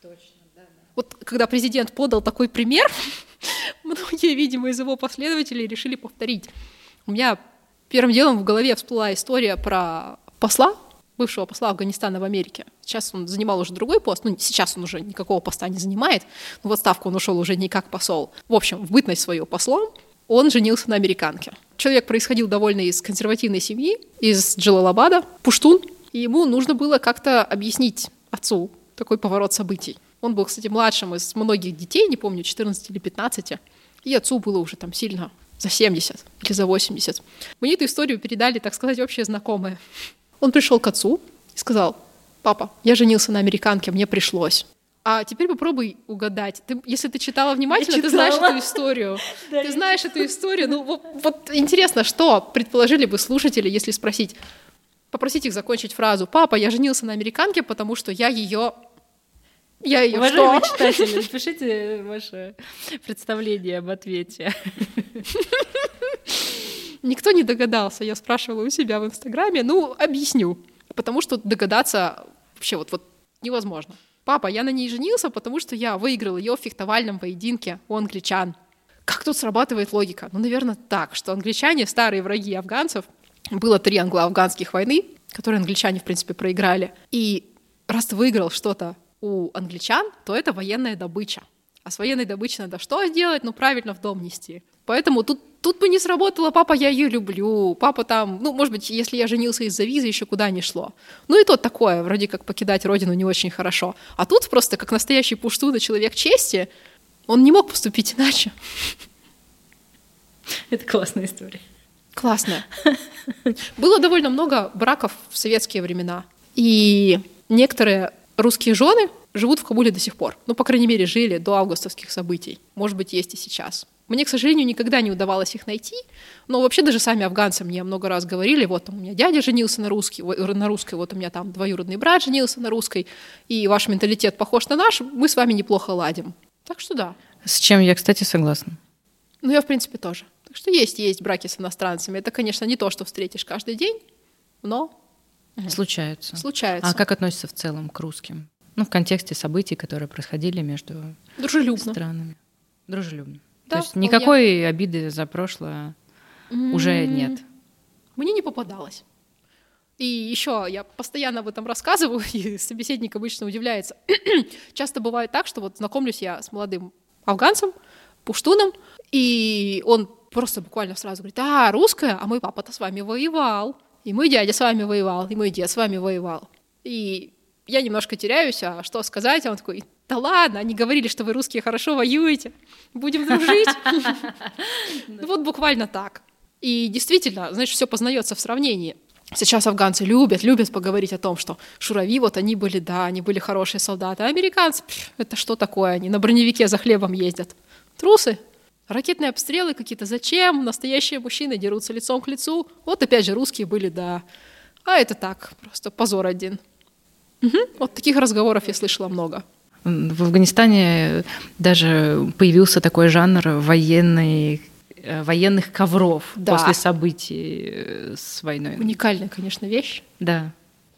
Точно, да, да. Вот когда президент подал такой пример, многие, видимо, из его последователей решили повторить. У меня первым делом в голове всплыла история про посла бывшего посла Афганистана в Америке. Сейчас он занимал уже другой пост, ну, сейчас он уже никакого поста не занимает, но в отставку он ушел уже не как посол. В общем, в бытность свою послом он женился на американке. Человек происходил довольно из консервативной семьи, из Джалалабада, пуштун, и ему нужно было как-то объяснить отцу такой поворот событий. Он был, кстати, младшим из многих детей, не помню, 14 или 15, и отцу было уже там сильно за 70 или за 80. Мне эту историю передали, так сказать, общие знакомые. Он пришел к отцу и сказал, папа, я женился на американке, мне пришлось. А теперь попробуй угадать. Ты, если ты читала внимательно, ты знаешь эту историю. ты знаешь эту историю. Ну вот, вот интересно, что предположили бы слушатели, если спросить, попросить их закончить фразу. Папа, я женился на американке, потому что я ее Я ее Уважаемые что? читатели, напишите ваше представление об ответе. Никто не догадался. Я спрашивала у себя в Инстаграме. Ну, объясню. Потому что догадаться вообще вот, вот невозможно. Папа, я на ней женился, потому что я выиграл ее в фехтовальном поединке у англичан. Как тут срабатывает логика? Ну, наверное, так, что англичане, старые враги афганцев, было три англо-афганских войны, которые англичане, в принципе, проиграли. И раз ты выиграл что-то у англичан, то это военная добыча. А с военной добычей надо что сделать? Ну, правильно, в дом нести. Поэтому тут, тут бы не сработало, папа, я ее люблю, папа там, ну, может быть, если я женился из-за визы, еще куда не шло. Ну и то такое, вроде как покидать родину не очень хорошо. А тут просто, как настоящий пуштун и человек чести, он не мог поступить иначе. Это классная история. Классно. Было довольно много браков в советские времена. И некоторые русские жены живут в Кабуле до сих пор. Ну, по крайней мере, жили до августовских событий. Может быть, есть и сейчас. Мне, к сожалению, никогда не удавалось их найти, но вообще даже сами афганцы мне много раз говорили, вот там, у меня дядя женился на, русский, на русской, вот у меня там двоюродный брат женился на русской, и ваш менталитет похож на наш, мы с вами неплохо ладим. Так что да. С чем я, кстати, согласна. Ну, я, в принципе, тоже. Так что есть, есть браки с иностранцами. Это, конечно, не то, что встретишь каждый день, но Случаются. случается. А как относится в целом к русским? Ну, в контексте событий, которые происходили между Дружелюбно. странами. Дружелюбно. Да, То есть вполне. никакой обиды за прошлое уже М, нет. Мне не попадалось. И еще я постоянно об этом рассказываю, и собеседник обычно удивляется. Часто бывает так, что вот знакомлюсь я с молодым афганцем, пуштуном, и он просто буквально сразу говорит, а, русская, а мой папа-то с вами воевал, и мой дядя с вами воевал, и мой дед с вами воевал. И я немножко теряюсь, а что сказать? А он такой, да ладно, они говорили, что вы русские хорошо воюете, будем дружить. Ну, Вот буквально так. И действительно, знаешь, все познается в сравнении. Сейчас афганцы любят, любят поговорить о том, что шурави, вот они были, да, они были хорошие солдаты, а американцы, пф, это что такое, они на броневике за хлебом ездят. Трусы, ракетные обстрелы какие-то, зачем? Настоящие мужчины дерутся лицом к лицу. Вот опять же русские были, да. А это так, просто позор один. Мгм. Вот таких разговоров я слышала много. В Афганистане даже появился такой жанр военный, э, военных ковров Да. после событий э, с войной. Уникальная, конечно, вещь. Да.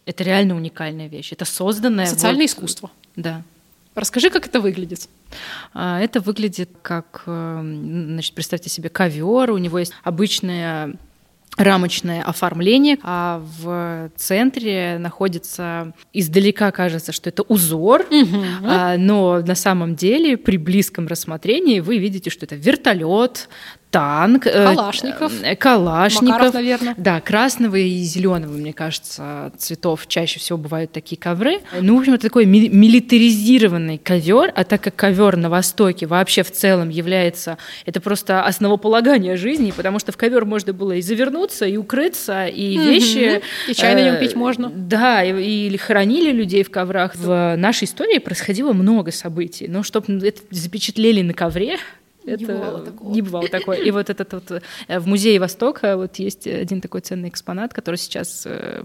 Это реально уникальная вещь. Это созданное... Социальное вот- искусство. Да. Расскажи, как это выглядит. А, Это выглядит как, э, значит, представьте себе ковер, у него есть обычное рамочное оформление, а в центре находится, издалека кажется, что это узор, а, но на самом деле при близком рассмотрении вы видите, что это вертолет, танк, э, Калашников. э, Калашников. Макаров, наверное. Да, красного и зеленого, мне кажется, цветов чаще всего бывают такие ковры. Ну, в общем, это такой ми- милитаризированный ковер, а так как ковер на Востоке вообще в целом является, это просто основополагание жизни, потому что в ковер можно было и завернуться, и укрыться, и вещи. И чай на нем э, пить можно. Да, и- или хоронили людей в коврах. В нашей истории происходило много событий, но чтобы это запечатлели на ковре, Не это бывало такого. не бывало такое. И вот этот вот э, в музее Востока вот есть один такой ценный экспонат, который сейчас э,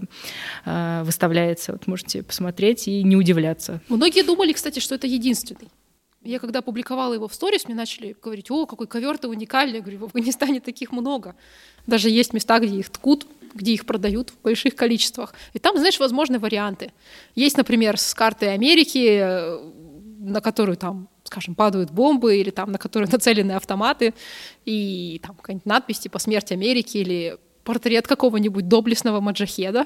э, выставляется. Вот можете посмотреть и не удивляться. Многие думали, кстати, что это единственный. Я когда публиковала его в сторис, мне начали говорить, о, какой ковер ты уникальный. Я говорю, в Афганистане таких много. Даже есть места, где их ткут, где их продают в больших количествах. И там, знаешь, возможны варианты. Есть, например, с карты Америки, на которую там, скажем, падают бомбы, или там, на которую нацелены автоматы, и там какая-нибудь надпись типа «Смерть Америки» или портрет какого-нибудь доблестного маджахеда.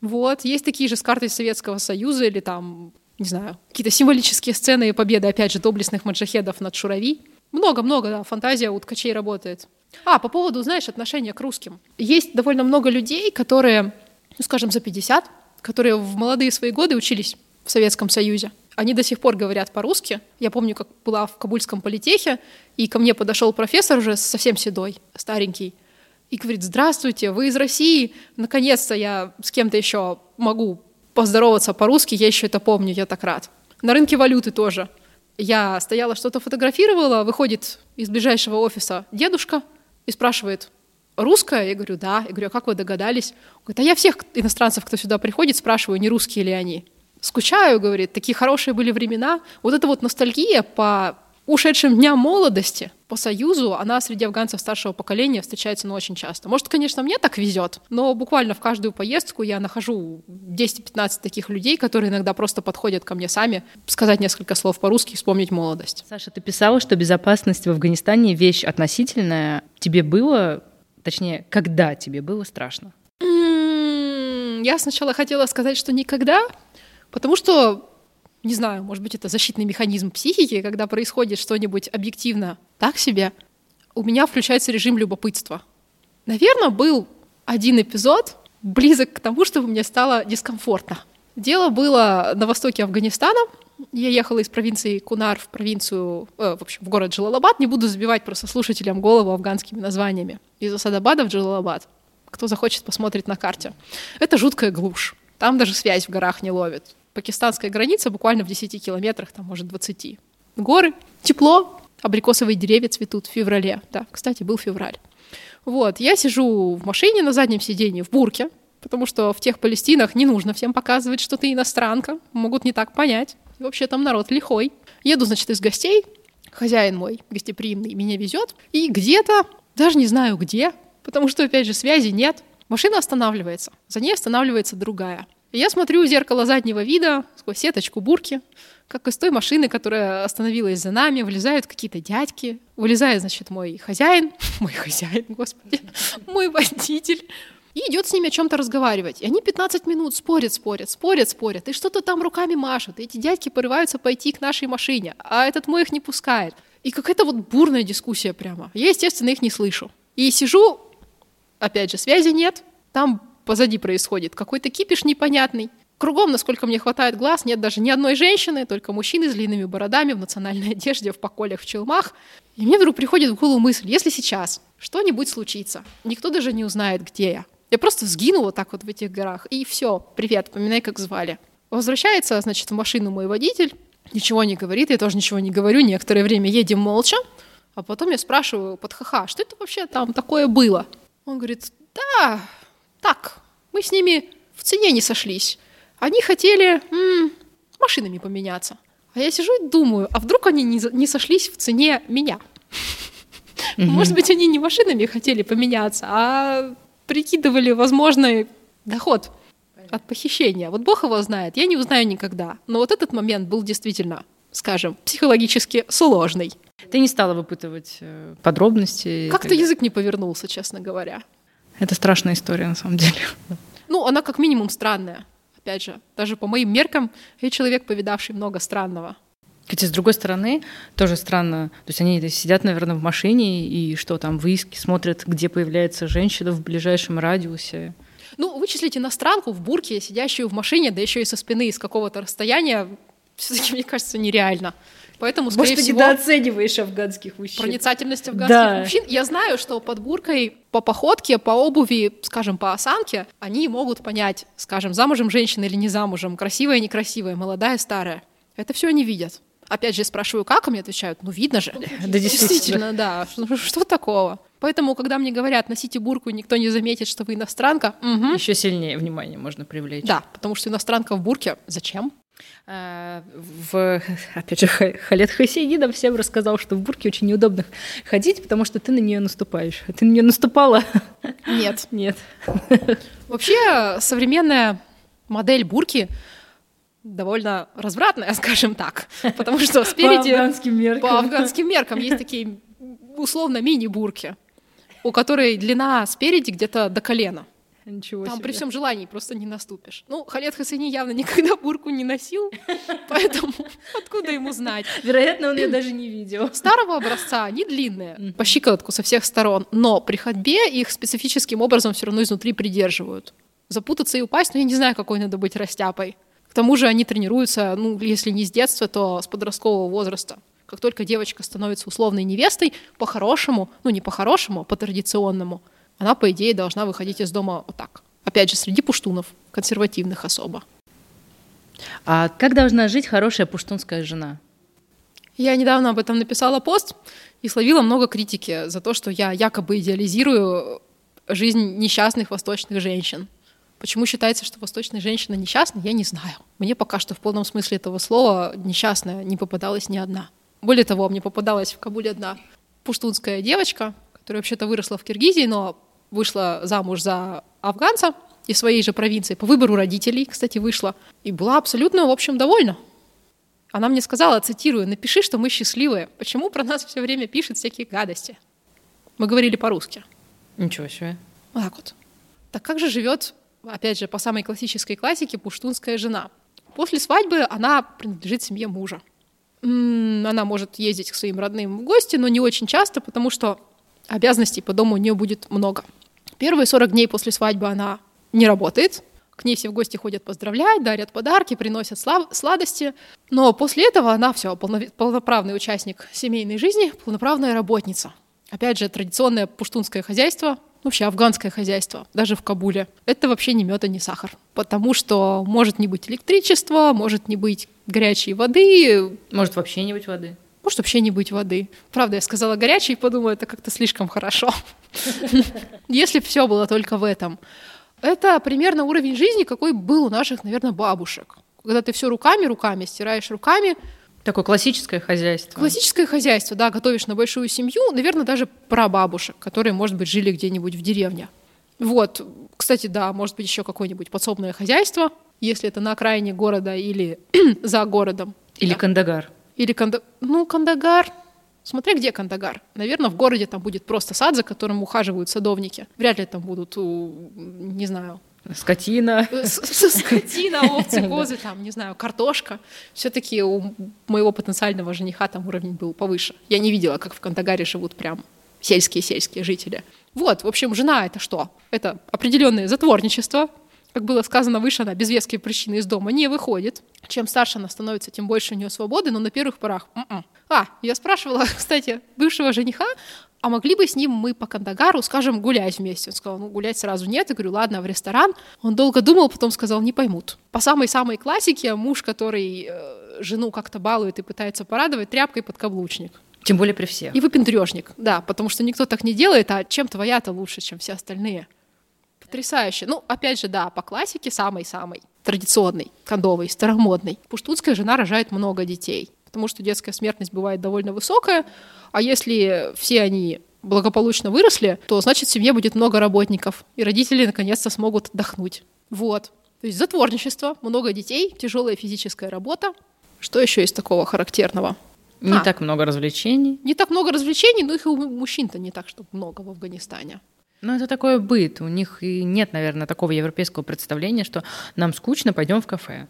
Вот, есть такие же с картой Советского Союза или там, не знаю, какие-то символические сцены и победы, опять же, доблестных маджахедов над Шурави. Много-много, да, фантазия у ткачей работает. А, по поводу, знаешь, отношения к русским. Есть довольно много людей, которые, ну, скажем, за 50, которые в молодые свои годы учились в Советском Союзе. Они до сих пор говорят по-русски. Я помню, как была в Кабульском политехе, и ко мне подошел профессор уже совсем седой, старенький, и говорит, здравствуйте, вы из России, наконец-то я с кем-то еще могу поздороваться по-русски, я еще это помню, я так рад. На рынке валюты тоже. Я стояла, что-то фотографировала, выходит из ближайшего офиса дедушка и спрашивает, русская? Я говорю, да. Я говорю, а как вы догадались? Он говорит, а я всех иностранцев, кто сюда приходит, спрашиваю, не русские ли они. Скучаю, говорит, такие хорошие были времена. Вот эта вот ностальгия по ушедшим дням молодости по Союзу, она среди афганцев старшего поколения встречается ну, очень часто. Может, конечно, мне так везет, но буквально в каждую поездку я нахожу 10-15 таких людей, которые иногда просто подходят ко мне сами, сказать несколько слов по-русски, вспомнить молодость. Саша, ты писала, что безопасность в Афганистане вещь относительная. Тебе было, точнее, когда тебе было страшно? М-м, я сначала хотела сказать, что никогда, потому что не знаю, может быть, это защитный механизм психики, когда происходит что-нибудь объективно так себе, у меня включается режим любопытства. Наверное, был один эпизод близок к тому, чтобы мне стало дискомфортно. Дело было на востоке Афганистана. Я ехала из провинции Кунар в провинцию, э, в общем, в город Джилалабад. Не буду забивать просто слушателям голову афганскими названиями. Из Асадабада в Джилалабад. Кто захочет, посмотреть на карте. Это жуткая глушь. Там даже связь в горах не ловит пакистанская граница буквально в 10 километрах, там, может, 20. Горы, тепло, абрикосовые деревья цветут в феврале. Да, кстати, был февраль. Вот, я сижу в машине на заднем сиденье в бурке, потому что в тех Палестинах не нужно всем показывать, что ты иностранка, могут не так понять. И вообще там народ лихой. Еду, значит, из гостей, хозяин мой гостеприимный меня везет, и где-то, даже не знаю где, потому что, опять же, связи нет, машина останавливается, за ней останавливается другая. Я смотрю в зеркало заднего вида, сквозь сеточку бурки, как из той машины, которая остановилась за нами, вылезают какие-то дядьки, вылезает, значит, мой хозяин, мой хозяин, господи, мой водитель, и идет с ними о чем-то разговаривать. И они 15 минут спорят, спорят, спорят, спорят, и что-то там руками машут. И эти дядьки порываются пойти к нашей машине, а этот мой их не пускает. И какая-то вот бурная дискуссия прямо. Я, естественно, их не слышу. И сижу, опять же, связи нет, там позади происходит, какой-то кипиш непонятный. Кругом, насколько мне хватает глаз, нет даже ни одной женщины, только мужчины с длинными бородами, в национальной одежде, в поколях, в челмах. И мне вдруг приходит в голову мысль, если сейчас что-нибудь случится, никто даже не узнает, где я. Я просто сгинула так вот в этих горах, и все, привет, поминай, как звали. Возвращается, значит, в машину мой водитель, ничего не говорит, я тоже ничего не говорю, некоторое время едем молча, а потом я спрашиваю под ха-ха, что это вообще там такое было? Он говорит, да, так, мы с ними в цене не сошлись. Они хотели м- машинами поменяться. А я сижу и думаю, а вдруг они не, не сошлись в цене меня? Может быть, они не машинами хотели поменяться, а прикидывали возможный доход от похищения. Вот Бог его знает, я не узнаю никогда. Но вот этот момент был действительно, скажем, психологически сложный. Ты не стала выпытывать э, подробности? Как-то язык не повернулся, честно говоря. Это страшная история, на самом деле. Ну, она как минимум странная. Опять же, даже по моим меркам, я человек, повидавший много странного. Хотя, с другой стороны, тоже странно. То есть они сидят, наверное, в машине и что там, выиски, смотрят, где появляется женщина в ближайшем радиусе. Ну, вычислить иностранку в бурке, сидящую в машине, да еще и со спины из какого-то расстояния, все-таки, мне кажется, нереально. Поэтому, скорее Может, всего... ты недооцениваешь афганских мужчин. Проницательность афганских да. мужчин. Я знаю, что под буркой по походке, по обуви, скажем, по осанке, они могут понять, скажем, замужем женщина или не замужем, красивая, некрасивая, молодая, старая. Это все они видят. Опять же, спрашиваю, как, а мне отвечают, ну, видно же. Да, действительно. да. Что, что такого? Поэтому, когда мне говорят, носите бурку, и никто не заметит, что вы иностранка, угу. еще сильнее внимание можно привлечь. Да, потому что иностранка в бурке зачем? А, в, опять же, Халет Хасейдинов всем рассказал, что в бурке очень неудобно ходить, потому что ты на нее наступаешь. Ты на нее наступала? Нет. Нет. Вообще, современная модель бурки довольно развратная, скажем так, потому что спереди... По афганским меркам. По афганским меркам есть такие условно мини-бурки, у которой длина спереди где-то до колена. Ничего Там себе. при всем желании просто не наступишь. Ну, Халет Хасани явно никогда бурку не носил, поэтому откуда ему знать? Вероятно, он ее даже не видел. Старого образца, они длинные, по щиколотку со всех сторон, но при ходьбе их специфическим образом все равно изнутри придерживают. Запутаться и упасть, ну, я не знаю, какой надо быть растяпой. К тому же они тренируются, ну, если не с детства, то с подросткового возраста. Как только девочка становится условной невестой, по-хорошему, ну не по-хорошему, а по-традиционному, она, по идее, должна выходить из дома вот так. Опять же, среди пуштунов, консервативных особо. А как должна жить хорошая пуштунская жена? Я недавно об этом написала пост и словила много критики за то, что я якобы идеализирую жизнь несчастных восточных женщин. Почему считается, что восточная женщина несчастна, я не знаю. Мне пока что в полном смысле этого слова несчастная не попадалась ни одна. Более того, мне попадалась в Кабуле одна пуштунская девочка, которая вообще-то выросла в Киргизии, но вышла замуж за афганца из своей же провинции, по выбору родителей, кстати, вышла, и была абсолютно, в общем, довольна. Она мне сказала, цитирую, «Напиши, что мы счастливые. Почему про нас все время пишут всякие гадости?» Мы говорили по-русски. Ничего себе. Вот так вот. Так как же живет, опять же, по самой классической классике, пуштунская жена? После свадьбы она принадлежит семье мужа. Она может ездить к своим родным в гости, но не очень часто, потому что обязанностей по дому у нее будет много. Первые 40 дней после свадьбы она не работает, к ней все в гости ходят поздравлять, дарят подарки, приносят сладости. Но после этого она все, полноправный участник семейной жизни, полноправная работница. Опять же, традиционное пуштунское хозяйство, вообще афганское хозяйство, даже в Кабуле. Это вообще не мед, а не сахар. Потому что может не быть электричества, может не быть горячей воды. Может вообще не быть воды. Может вообще не быть воды. Правда, я сказала горячей, подумала, это как-то слишком хорошо. Если все было только в этом. Это примерно уровень жизни, какой был у наших, наверное, бабушек. Когда ты все руками, руками стираешь руками. Такое классическое хозяйство. Классическое хозяйство, да, готовишь на большую семью, наверное, даже про бабушек, которые, может быть, жили где-нибудь в деревне. Вот, кстати, да, может быть, еще какое-нибудь подсобное хозяйство, если это на окраине города или за городом. Или да. Кандагар. Или Канда... Ну, Кандагар, Смотря где Кандагар. Наверное, в городе там будет просто сад, за которым ухаживают садовники. Вряд ли там будут, не знаю, Скотина. Э, скотина, овцы, козы, там, не знаю, картошка. Все-таки у моего потенциального жениха там уровень был повыше. Я не видела, как в Кандагаре живут прям сельские-сельские жители. Вот, в общем, жена это что? Это определенное затворничество, как было сказано выше, она без веской причины из дома не выходит. Чем старше она становится, тем больше у нее свободы, но на первых порах... М-м. А, я спрашивала, кстати, бывшего жениха, а могли бы с ним мы по Кандагару, скажем, гулять вместе? Он сказал, ну, гулять сразу нет. Я говорю, ладно, в ресторан. Он долго думал, потом сказал, не поймут. По самой-самой классике муж, который э, жену как-то балует и пытается порадовать, тряпкой под каблучник. Тем более при всех. И выпендрежник, да, потому что никто так не делает, а чем твоя-то лучше, чем все остальные. Потрясающе. Ну, опять же, да, по классике самый-самый традиционный, кондовый, старомодный. Пуштунская жена рожает много детей, потому что детская смертность бывает довольно высокая, а если все они благополучно выросли, то значит в семье будет много работников, и родители наконец-то смогут отдохнуть. Вот. То есть затворничество, много детей, тяжелая физическая работа. Что еще из такого характерного? Не а, так много развлечений. Не так много развлечений, но их и у мужчин-то не так, чтобы много в Афганистане. Ну, это такой быт. У них и нет, наверное, такого европейского представления, что нам скучно, пойдем в кафе.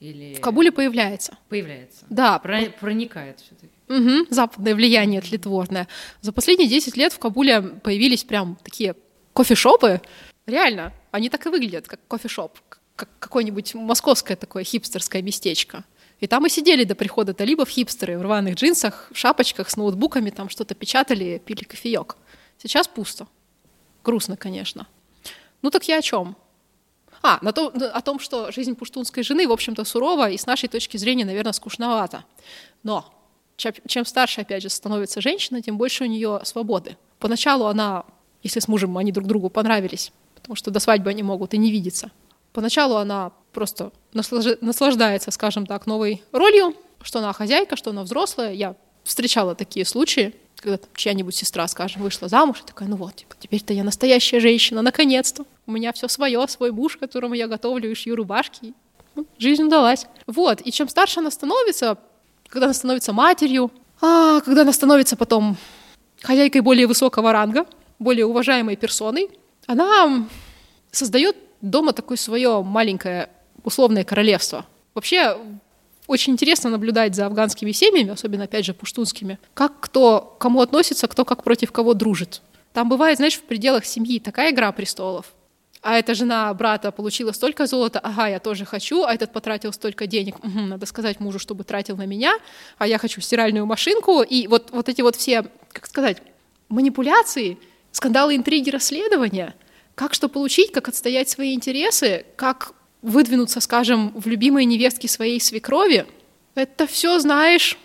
Или... В Кабуле появляется. Появляется. Да. Про... Проникает все-таки. Угу, западное влияние тлетворное. За последние 10 лет в Кабуле появились прям такие кофешопы. Реально, они так и выглядят, как кофешоп, как какое-нибудь московское такое хипстерское местечко. И там и сидели до прихода талибов хипстеры в рваных джинсах, в шапочках с ноутбуками, там что-то печатали, пили кофеек. Сейчас пусто. Грустно, конечно. Ну так я о чем? А, на то, о том, что жизнь пуштунской жены, в общем-то, сурова и с нашей точки зрения, наверное, скучновата. Но чем старше, опять же, становится женщина, тем больше у нее свободы. Поначалу она, если с мужем они друг другу понравились, потому что до свадьбы они могут и не видеться, поначалу она просто наслаждается, скажем так, новой ролью, что она хозяйка, что она взрослая. Я встречала такие случаи, когда там чья-нибудь сестра, скажем, вышла замуж, и такая, ну вот, типа, теперь-то я настоящая женщина, наконец-то. У меня все свое, свой муж, которому я готовлю и шью рубашки. Жизнь удалась. Вот, и чем старше она становится, когда она становится матерью, а когда она становится потом хозяйкой более высокого ранга, более уважаемой персоной, она создает дома такое свое маленькое условное королевство. Вообще очень интересно наблюдать за афганскими семьями, особенно, опять же, пуштунскими, как кто к кому относится, кто как против кого дружит. Там бывает, знаешь, в пределах семьи такая игра престолов. А эта жена брата получила столько золота, ага, я тоже хочу, а этот потратил столько денег, угу, надо сказать мужу, чтобы тратил на меня, а я хочу стиральную машинку. И вот, вот эти вот все, как сказать, манипуляции, скандалы, интриги, расследования, как что получить, как отстоять свои интересы, как выдвинуться, скажем, в любимой невестке своей свекрови, это все, знаешь,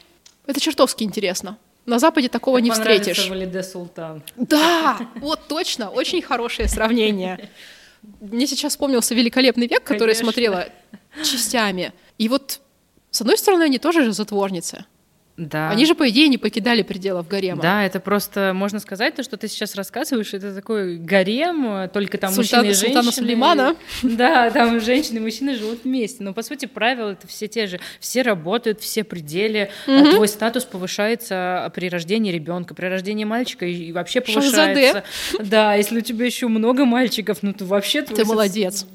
это чертовски интересно. На Западе такого как не встретишь. Валиде Султан. Да, вот точно, очень хорошее сравнение. Мне сейчас вспомнился «Великолепный век», который я Конечно. смотрела частями. И вот, с одной стороны, они тоже же затворницы. Да. Они же, по идее, не покидали пределов гарема. Да, это просто, можно сказать, то, что ты сейчас рассказываешь, это такой гарем, только там Султан- мужчины и Султана женщины. Сулеймана. Да, там женщины и мужчины живут вместе. Но, по сути, правила это все те же. Все работают, все пределе. А Твой статус повышается при рождении ребенка, при рождении мальчика и вообще Шахзаде. повышается. Да, если у тебя еще много мальчиков, ну ты вообще... твой Ты соц- молодец.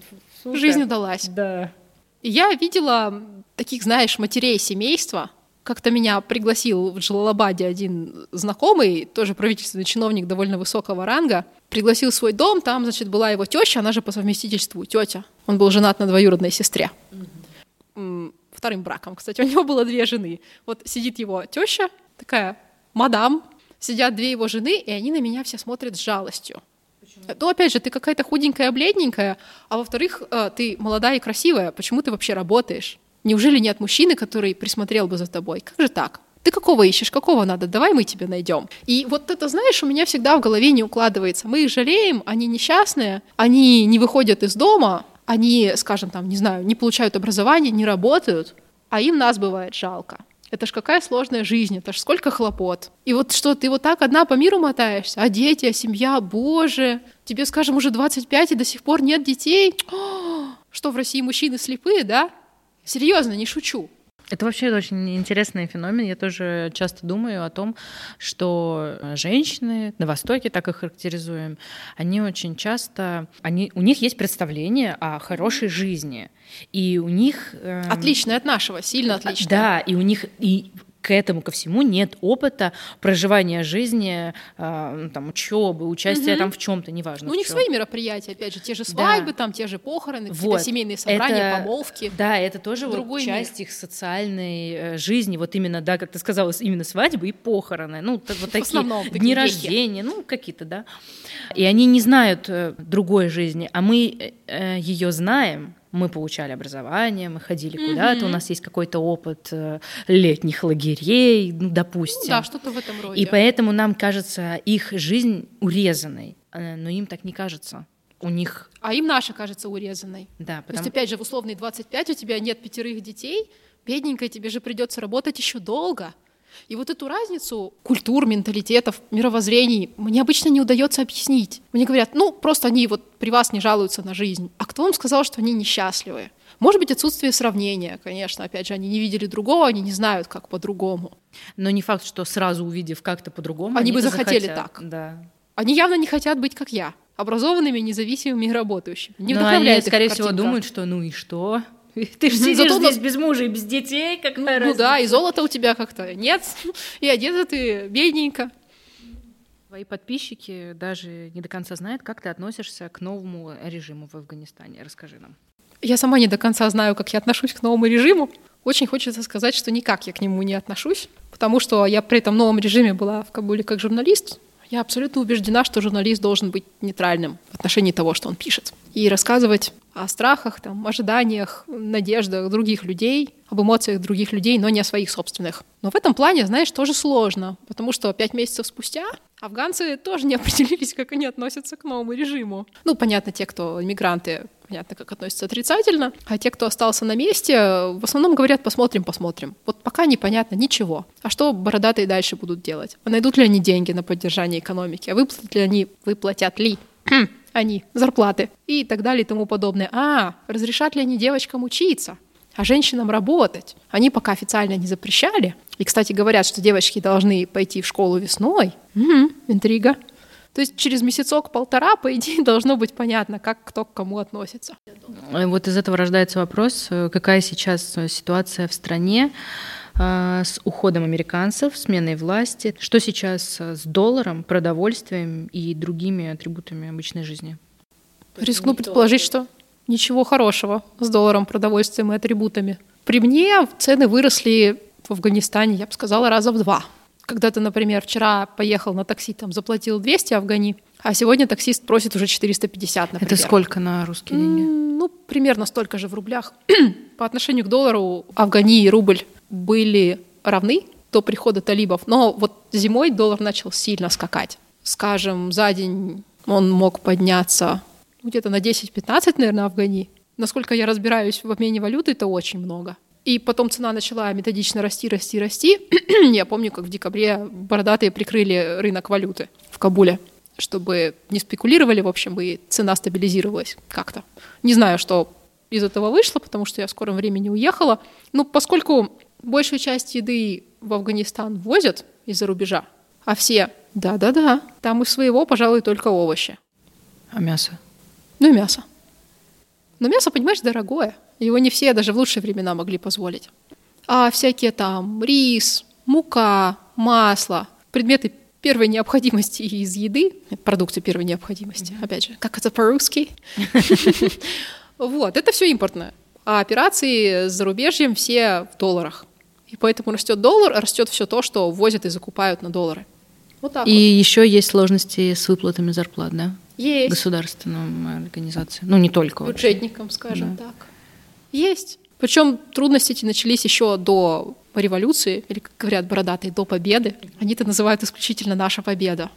Супер. Жизнь удалась. Да. Я видела таких, знаешь, матерей семейства. Как-то меня пригласил в Джалалабаде один знакомый, тоже правительственный чиновник довольно высокого ранга, пригласил в свой дом, там, значит, была его теща, она же по совместительству тетя. Он был женат на двоюродной сестре. М, Вторым браком, кстати, у него было две жены. Вот сидит его теща, такая мадам, сидят две его жены, и они на меня все смотрят с жалостью. Ну, опять же, ты какая-то худенькая, бледненькая, а во-вторых, э, ты молодая и красивая, почему ты вообще работаешь? Неужели нет мужчины, который присмотрел бы за тобой? Как же так? Ты какого ищешь, какого надо? Давай мы тебя найдем. И вот это, знаешь, у меня всегда в голове не укладывается. Мы их жалеем, они несчастные, они не выходят из дома, они, скажем там, не знаю, не получают образование, не работают, а им нас бывает жалко. Это ж какая сложная жизнь, это ж сколько хлопот. И вот что, ты вот так одна по миру мотаешься, а дети, а семья, боже, тебе, скажем, уже 25 и до сих пор нет детей. О, Что, в России мужчины слепые, да? Серьезно, не шучу. Это вообще очень интересный феномен. Я тоже часто думаю о том, что э, женщины на Востоке, так их характеризуем, они очень часто, они, у них есть представление о хорошей жизни, и у них эм, Отличное от нашего, сильно отличное. да, и у них и к этому ко всему нет опыта проживания жизни, э, ну, там учебы, участия там в чем-то, неважно. Ну, у них свои мероприятия, опять же, те же свадьбы, там те же похороны, Вот. семейные собрания, Это- помолвки. Да, это тоже вот Другой мир. часть их социальной э, жизни. Вот именно, да, как ты сказала, именно свадьбы и похороны. Ну, так- вот такие основном, такие дни вехи. рождения, ну, какие-то, да. И они не знают э, другой жизни, а мы ее знаем. Мы получали образование, мы ходили куда-то, у нас есть какой-то опыт э, летних лагерей, ну, допустим. Да, что-то в этом роде. И поэтому нам кажется их жизнь урезанной, э, но им так не кажется. У них, А им наша кажется урезанной. да, То потому есть, опять же, в условные 25 у тебя нет пятерых детей, бедненькая, тебе же придется работать еще долго. И вот эту разницу культур, менталитетов, мировоззрений мне обычно не удается объяснить. Мне говорят, ну, просто они вот при вас не жалуются на жизнь. А кто вам сказал, что они несчастливы? Может быть, отсутствие сравнения, конечно. Опять же, они не видели другого, они не знают, как по-другому. Но не факт, что сразу увидев как-то по-другому. Они бы бы захотели захотят. так. Да. Они явно не хотят быть как я, образованными, независимыми и работающими. Не Но вдохновляет они, скорее всего, думают, что ну и что? Ты же сидишь зато здесь на- без мужа и без детей, какая Ну разница? да, и золота у тебя как-то нет, и одета ты бедненько. Твои подписчики даже не до конца знают, как ты относишься к новому режиму в Афганистане. Расскажи нам. Я сама не до конца знаю, как я отношусь к новому режиму. Очень хочется сказать, что никак я к нему не отношусь, потому что я при этом новом режиме была в Кабуле как журналист. Я абсолютно убеждена, что журналист должен быть нейтральным в отношении того, что он пишет. И рассказывать о страхах, там, ожиданиях, надеждах других людей, об эмоциях других людей, но не о своих собственных. Но в этом плане, знаешь, тоже сложно, потому что пять месяцев спустя афганцы тоже не определились, как они относятся к новому режиму. Ну, понятно, те, кто иммигранты, понятно, как относятся отрицательно, а те, кто остался на месте, в основном говорят, посмотрим, посмотрим. Вот пока непонятно ничего. А что бородатые дальше будут делать? Найдут ли они деньги на поддержание экономики? А выплатят ли они, выплатят ли они зарплаты и так далее и тому подобное. А, разрешат ли они девочкам учиться? а женщинам работать. Они пока официально не запрещали. И, кстати, говорят, что девочки должны пойти в школу весной. Мгм, интрига. То есть через месяцок-полтора, по идее, должно быть понятно, как кто к кому относится. Э, Вот из этого рождается вопрос, э, какая сейчас э, ситуация в стране с уходом американцев, сменой власти, что сейчас э, с долларом, продовольствием и другими атрибутами обычной жизни? Рискну предположить, что ничего хорошего с долларом, продовольствием и атрибутами. При мне цены выросли в Афганистане, я бы сказала, раза в два. Когда ты, например, вчера поехал на такси, там заплатил 200 афгани, а сегодня таксист просит уже 450, например. Это сколько на русские деньги? Ну, примерно столько же в рублях. По отношению к доллару Афгани и рубль были равны до прихода талибов, но вот зимой доллар начал сильно скакать. Скажем, за день он мог подняться где-то на 10-15, наверное, афгани. Насколько я разбираюсь в обмене валюты, это очень много. И потом цена начала методично расти, расти, расти. я помню, как в декабре бородатые прикрыли рынок валюты в Кабуле, чтобы не спекулировали, в общем, и цена стабилизировалась как-то. Не знаю, что из этого вышло, потому что я в скором времени уехала. Ну, поскольку большую часть еды в Афганистан возят из-за рубежа, а все, да-да-да, там из своего, пожалуй, только овощи. А мясо? Ну и мясо. Но мясо, понимаешь, дорогое. Его не все даже в лучшие времена могли позволить. А всякие там рис, мука, масло, предметы первой необходимости из еды, продукты первой необходимости, mm-hmm. опять же, как это по-русски. Вот, это все импортное. А операции с зарубежьем все в долларах. И поэтому растет доллар, растет все то, что возят и закупают на доллары. Вот так. И вот. еще есть сложности с выплатами зарплат, да? Есть. Государственным организациям. Ну, не только. Бюджетникам, вообще. скажем да. так. Есть. Причем трудности эти начались еще до революции, или, как говорят бородатые, до победы. Они это называют исключительно наша победа.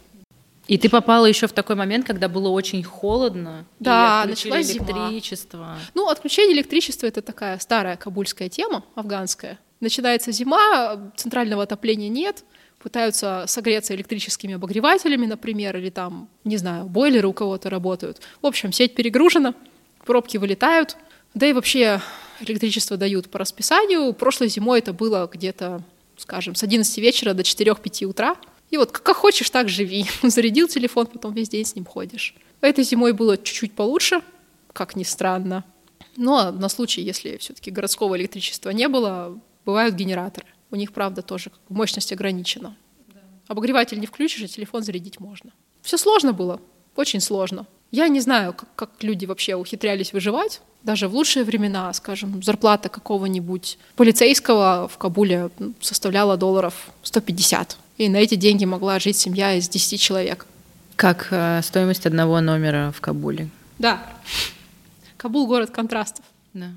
И ты попала еще в такой момент, когда было очень холодно. Да, началось электричество. Зима. Ну, отключение электричества это такая старая кабульская тема, афганская. Начинается зима, центрального отопления нет, пытаются согреться электрическими обогревателями, например, или там, не знаю, бойлеры у кого-то работают. В общем, сеть перегружена, пробки вылетают, да и вообще электричество дают по расписанию. Прошлой зимой это было где-то, скажем, с 11 вечера до 4-5 утра. И вот как хочешь, так живи. Зарядил телефон, потом весь день с ним ходишь. Этой зимой было чуть-чуть получше, как ни странно. Но на случай, если все-таки городского электричества не было, бывают генераторы. У них, правда, тоже мощность ограничена. Обогреватель не включишь, а телефон зарядить можно. Все сложно было, очень сложно. Я не знаю, как, как люди вообще ухитрялись выживать. Даже в лучшие времена, скажем, зарплата какого-нибудь полицейского в Кабуле составляла долларов 150. И на эти деньги могла жить семья из 10 человек. Как э, стоимость одного номера в Кабуле? Да. Кабул — город контрастов. Да.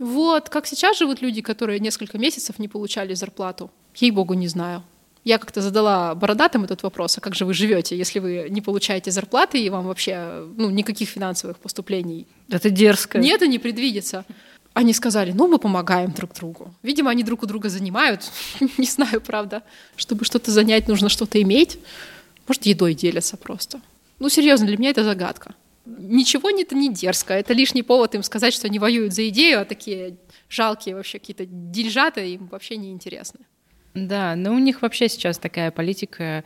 Вот, как сейчас живут люди, которые несколько месяцев не получали зарплату? Ей-богу, не знаю. Я как-то задала бородатым этот вопрос, а как же вы живете, если вы не получаете зарплаты и вам вообще ну, никаких финансовых поступлений? Это дерзко. Нет, и не предвидится. Они сказали, ну, мы помогаем друг другу. Видимо, они друг у друга занимают. не знаю, правда. Чтобы что-то занять, нужно что-то иметь. Может, едой делятся просто. Ну, серьезно, для меня это загадка. Ничего не это не дерзко. Это лишний повод им сказать, что они воюют за идею, а такие жалкие вообще какие-то дельжата им вообще не интересны. Да, но у них вообще сейчас такая политика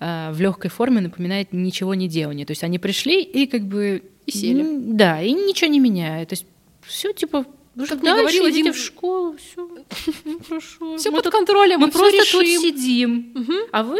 э, в легкой форме напоминает ничего не делание. То есть они пришли и как бы и сели. Да, и ничего не меняют. То есть все типа ну, как мне говорил один в школу, все, ну, хорошо. Все под контролем, мы, мы просто решим. тут сидим, угу. а вы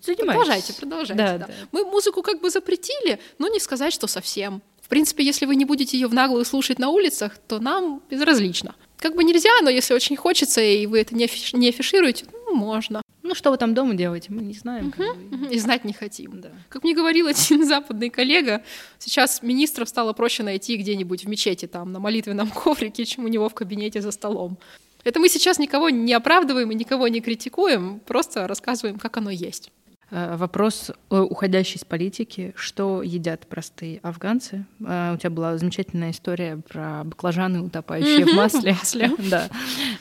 занимаетесь. Продолжайте, продолжайте. Да, да. Да. Мы музыку как бы запретили, но не сказать, что совсем. В принципе, если вы не будете ее в наглую слушать на улицах, то нам безразлично. Как бы нельзя, но если очень хочется, и вы это не, афиш... не афишируете, ну, можно. Ну, что вы там дома делаете, мы не знаем. Угу, И знать не хотим. Да. Как мне говорил один западный коллега, сейчас министров стало проще найти где-нибудь в мечети, там, на молитвенном коврике, чем у него в кабинете за столом. Это мы сейчас никого не оправдываем и никого не критикуем, просто рассказываем, как оно есть. Э, вопрос уходящий с политики. Что едят простые афганцы? Э, у тебя была замечательная история про баклажаны, утопающие в масле. да.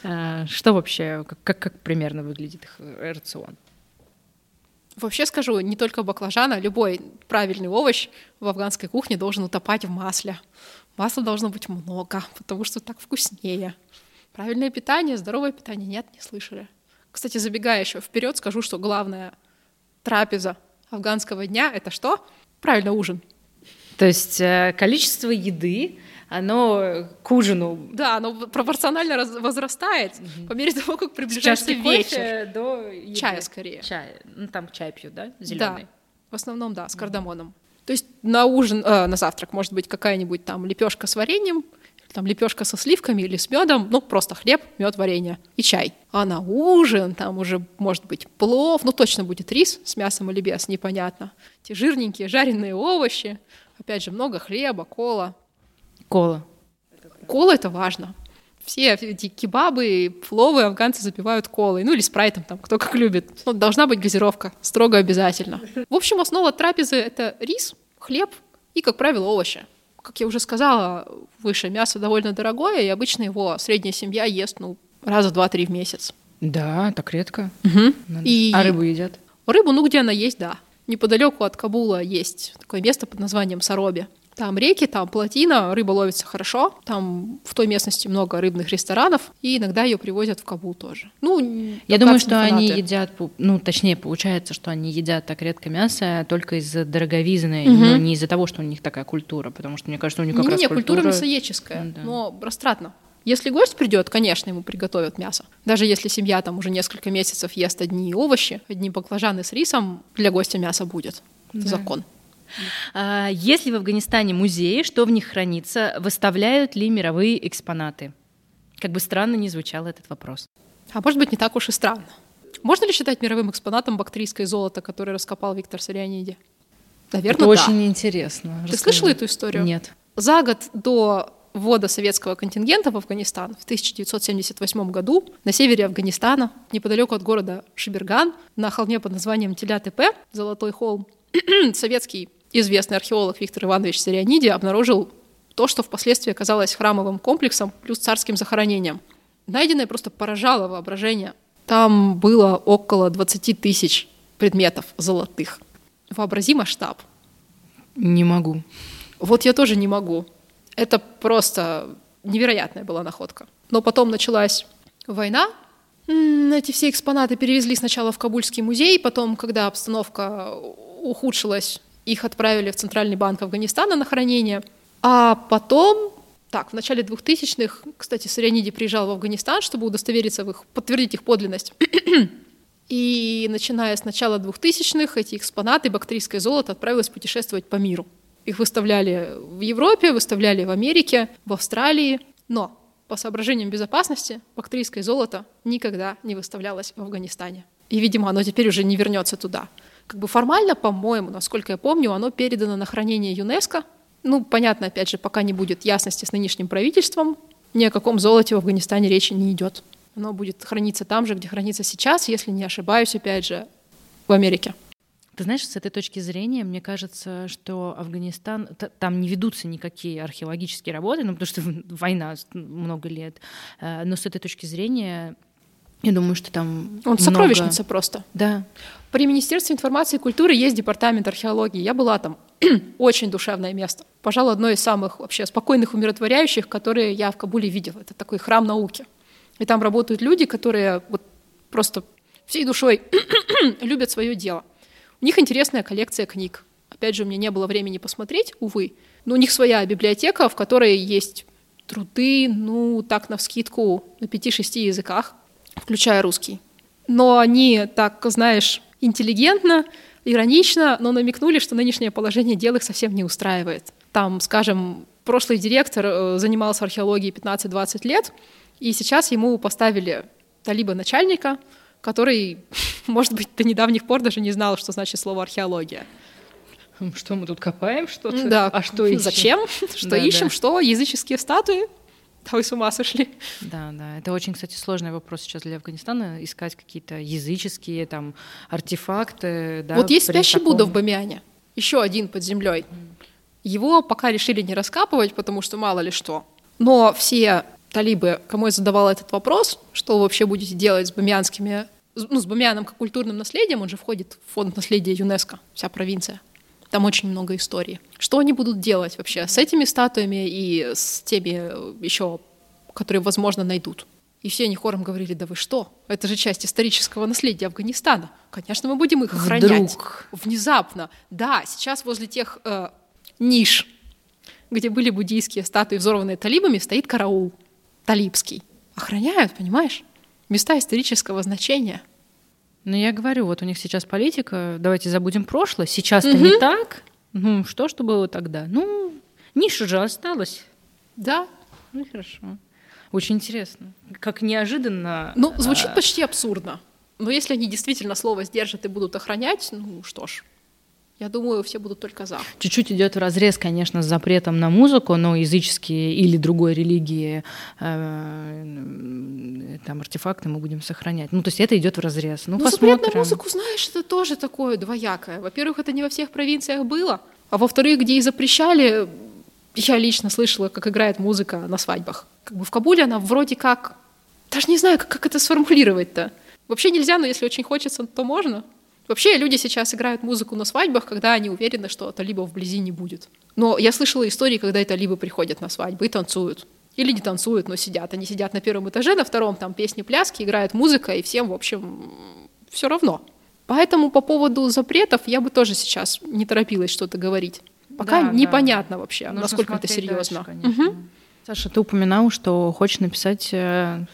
Э, что вообще, как, как, как примерно выглядит их рацион? Вообще скажу, не только баклажан, а любой правильный овощ в афганской кухне должен утопать в масле. Масла должно быть много, потому что так вкуснее. Правильное питание, здоровое питание, нет, не слышали. Кстати, забегая еще вперед, скажу, что главное — трапеза афганского дня — это что? Правильно, ужин. То есть э, количество еды, оно к ужину. Да, оно пропорционально возрастает угу. по мере того, как приближается вечер. до еды. Чая скорее. Чай. Ну, там чай пьют, да? Зеленый. Да. В основном, да, с кардамоном. То есть на ужин, э, на завтрак может быть какая-нибудь там лепешка с вареньем, там лепешка со сливками или с медом, ну просто хлеб, мед, варенье и чай. А на ужин там уже может быть плов, ну точно будет рис с мясом или без, непонятно. Те жирненькие жареные овощи, опять же много хлеба, кола. Кола. Кола это важно. Все эти кебабы, пловы афганцы запивают колой, ну или спрайтом, там, кто как любит. Но ну, должна быть газировка, строго обязательно. В общем, основа трапезы — это рис, хлеб и, как правило, овощи. Как я уже сказала, выше мясо довольно дорогое, и обычно его средняя семья ест ну, раза два-три в месяц. Да, так редко. Угу. И... А рыбу едят? Рыбу, ну где она есть, да. Неподалеку от Кабула есть такое место под названием Сароби. Там реки, там плотина, рыба ловится хорошо. Там в той местности много рыбных ресторанов, и иногда ее привозят в Кабул тоже. Ну, я думаю, что фанаты. они едят, ну, точнее, получается, что они едят так редко мясо только из-за дороговизны, угу. но не из-за того, что у них такая культура, потому что мне кажется, у них как не, раз не, культура... культура мясоедческая, да. но растратно. Если гость придет, конечно, ему приготовят мясо. Даже если семья там уже несколько месяцев ест одни овощи, одни баклажаны с рисом, для гостя мясо будет. Это да. закон. А, Если в Афганистане музеи, что в них хранится? Выставляют ли мировые экспонаты? Как бы странно ни звучал этот вопрос. А может быть, не так уж и странно. Можно ли считать мировым экспонатом бактрийское золото, которое раскопал Виктор Сарианиди? Наверное, Это да. очень интересно. Ты Расскажи. слышала эту историю? Нет. За год до ввода советского контингента в Афганистан в 1978 году на севере Афганистана, неподалеку от города Шиберган, на холме под названием Теля-Тепе, Золотой холм, советский известный археолог Виктор Иванович Сарианиди обнаружил то, что впоследствии оказалось храмовым комплексом плюс царским захоронением. Найденное просто поражало воображение. Там было около 20 тысяч предметов золотых. Вообрази масштаб. Не могу. Вот я тоже не могу. Это просто невероятная была находка. Но потом началась война. Эти все экспонаты перевезли сначала в Кабульский музей, потом, когда обстановка ухудшилась, их отправили в Центральный банк Афганистана на хранение. А потом, так, в начале 2000-х, кстати, Сарианиди приезжал в Афганистан, чтобы удостовериться в их, подтвердить их подлинность. И начиная с начала 2000-х эти экспонаты, бактрийское золото, отправилось путешествовать по миру. Их выставляли в Европе, выставляли в Америке, в Австралии. Но по соображениям безопасности бактрийское золото никогда не выставлялось в Афганистане. И, видимо, оно теперь уже не вернется туда. Как бы формально, по-моему, насколько я помню, оно передано на хранение ЮНЕСКО. Ну, понятно, опять же, пока не будет ясности с нынешним правительством, ни о каком золоте в Афганистане речи не идет. Оно будет храниться там же, где хранится сейчас, если не ошибаюсь, опять же, в Америке. Ты знаешь, с этой точки зрения, мне кажется, что Афганистан, там не ведутся никакие археологические работы, ну, потому что война много лет, э, но с этой точки зрения я думаю, что там Он много... сокровищница просто. Да. При Министерстве информации и культуры есть департамент археологии. Я была там. Очень душевное место. Пожалуй, одно из самых вообще спокойных, умиротворяющих, которые я в Кабуле видела. Это такой храм науки. И там работают люди, которые вот просто всей душой любят свое дело. У них интересная коллекция книг. Опять же, у меня не было времени посмотреть, увы. Но у них своя библиотека, в которой есть труды, ну, так, на вскидку, на пяти-шести языках включая русский. Но они так, знаешь, интеллигентно, иронично, но намекнули, что нынешнее положение дел их совсем не устраивает. Там, скажем, прошлый директор э, занимался археологией 15-20 лет, и сейчас ему поставили талиба начальника, который, может быть, до недавних пор даже не знал, что значит слово археология. Что мы тут копаем что-то? Да. А что ищем? Зачем? Что да, ищем? Да. Что? Языческие статуи? Да вы с ума сошли. Да, да. Это очень, кстати, сложный вопрос сейчас для Афганистана, искать какие-то языческие там артефакты. Да, вот есть спящий таком... Будда в Бамиане, еще один под землей. Его пока решили не раскапывать, потому что мало ли что. Но все талибы, кому я задавала этот вопрос, что вы вообще будете делать с бамианскими, ну, с бамианом как культурным наследием, он же входит в фонд наследия ЮНЕСКО, вся провинция. Там очень много историй. Что они будут делать вообще с этими статуями и с теми еще, которые, возможно, найдут? И все они хором говорили, да вы что? Это же часть исторического наследия Афганистана. Конечно, мы будем их охранять. Вдруг. Внезапно. Да, сейчас возле тех э, ниш, где были буддийские статуи, взорванные талибами, стоит караул талибский. Охраняют, понимаешь? Места исторического значения. Ну, я говорю, вот у них сейчас политика, давайте забудем прошлое, сейчас-то угу. не так. Ну, что, что было тогда? Ну, ниша же осталась. Да. Ну, хорошо. Очень интересно. Как неожиданно. Ну, звучит а... почти абсурдно. Но если они действительно слово сдержат и будут охранять, ну что ж, я думаю, все будут только за. Чуть-чуть идет в разрез, конечно, с запретом на музыку, но языческие или другой религии э, там артефакты мы будем сохранять. Ну, то есть это идет в разрез. Ну, но посмотрим. запрет на музыку, знаешь, это тоже такое двоякое. Во-первых, это не во всех провинциях было. А во-вторых, где и запрещали, я лично слышала, как играет музыка на свадьбах. Как бы в Кабуле она вроде как... Даже не знаю, как, как это сформулировать-то. Вообще нельзя, но если очень хочется, то можно. Вообще люди сейчас играют музыку на свадьбах, когда они уверены, что талибов вблизи не будет. Но я слышала истории, когда талибы приходят на свадьбы и танцуют. Или не танцуют, но сидят. Они сидят на первом этаже, на втором там песни, пляски, играет музыка, и всем, в общем, все равно. Поэтому по поводу запретов я бы тоже сейчас не торопилась что-то говорить. Пока да, непонятно да. вообще, Нужно насколько это серьезно. Дальше, угу. Саша, ты упоминал, что хочешь написать э,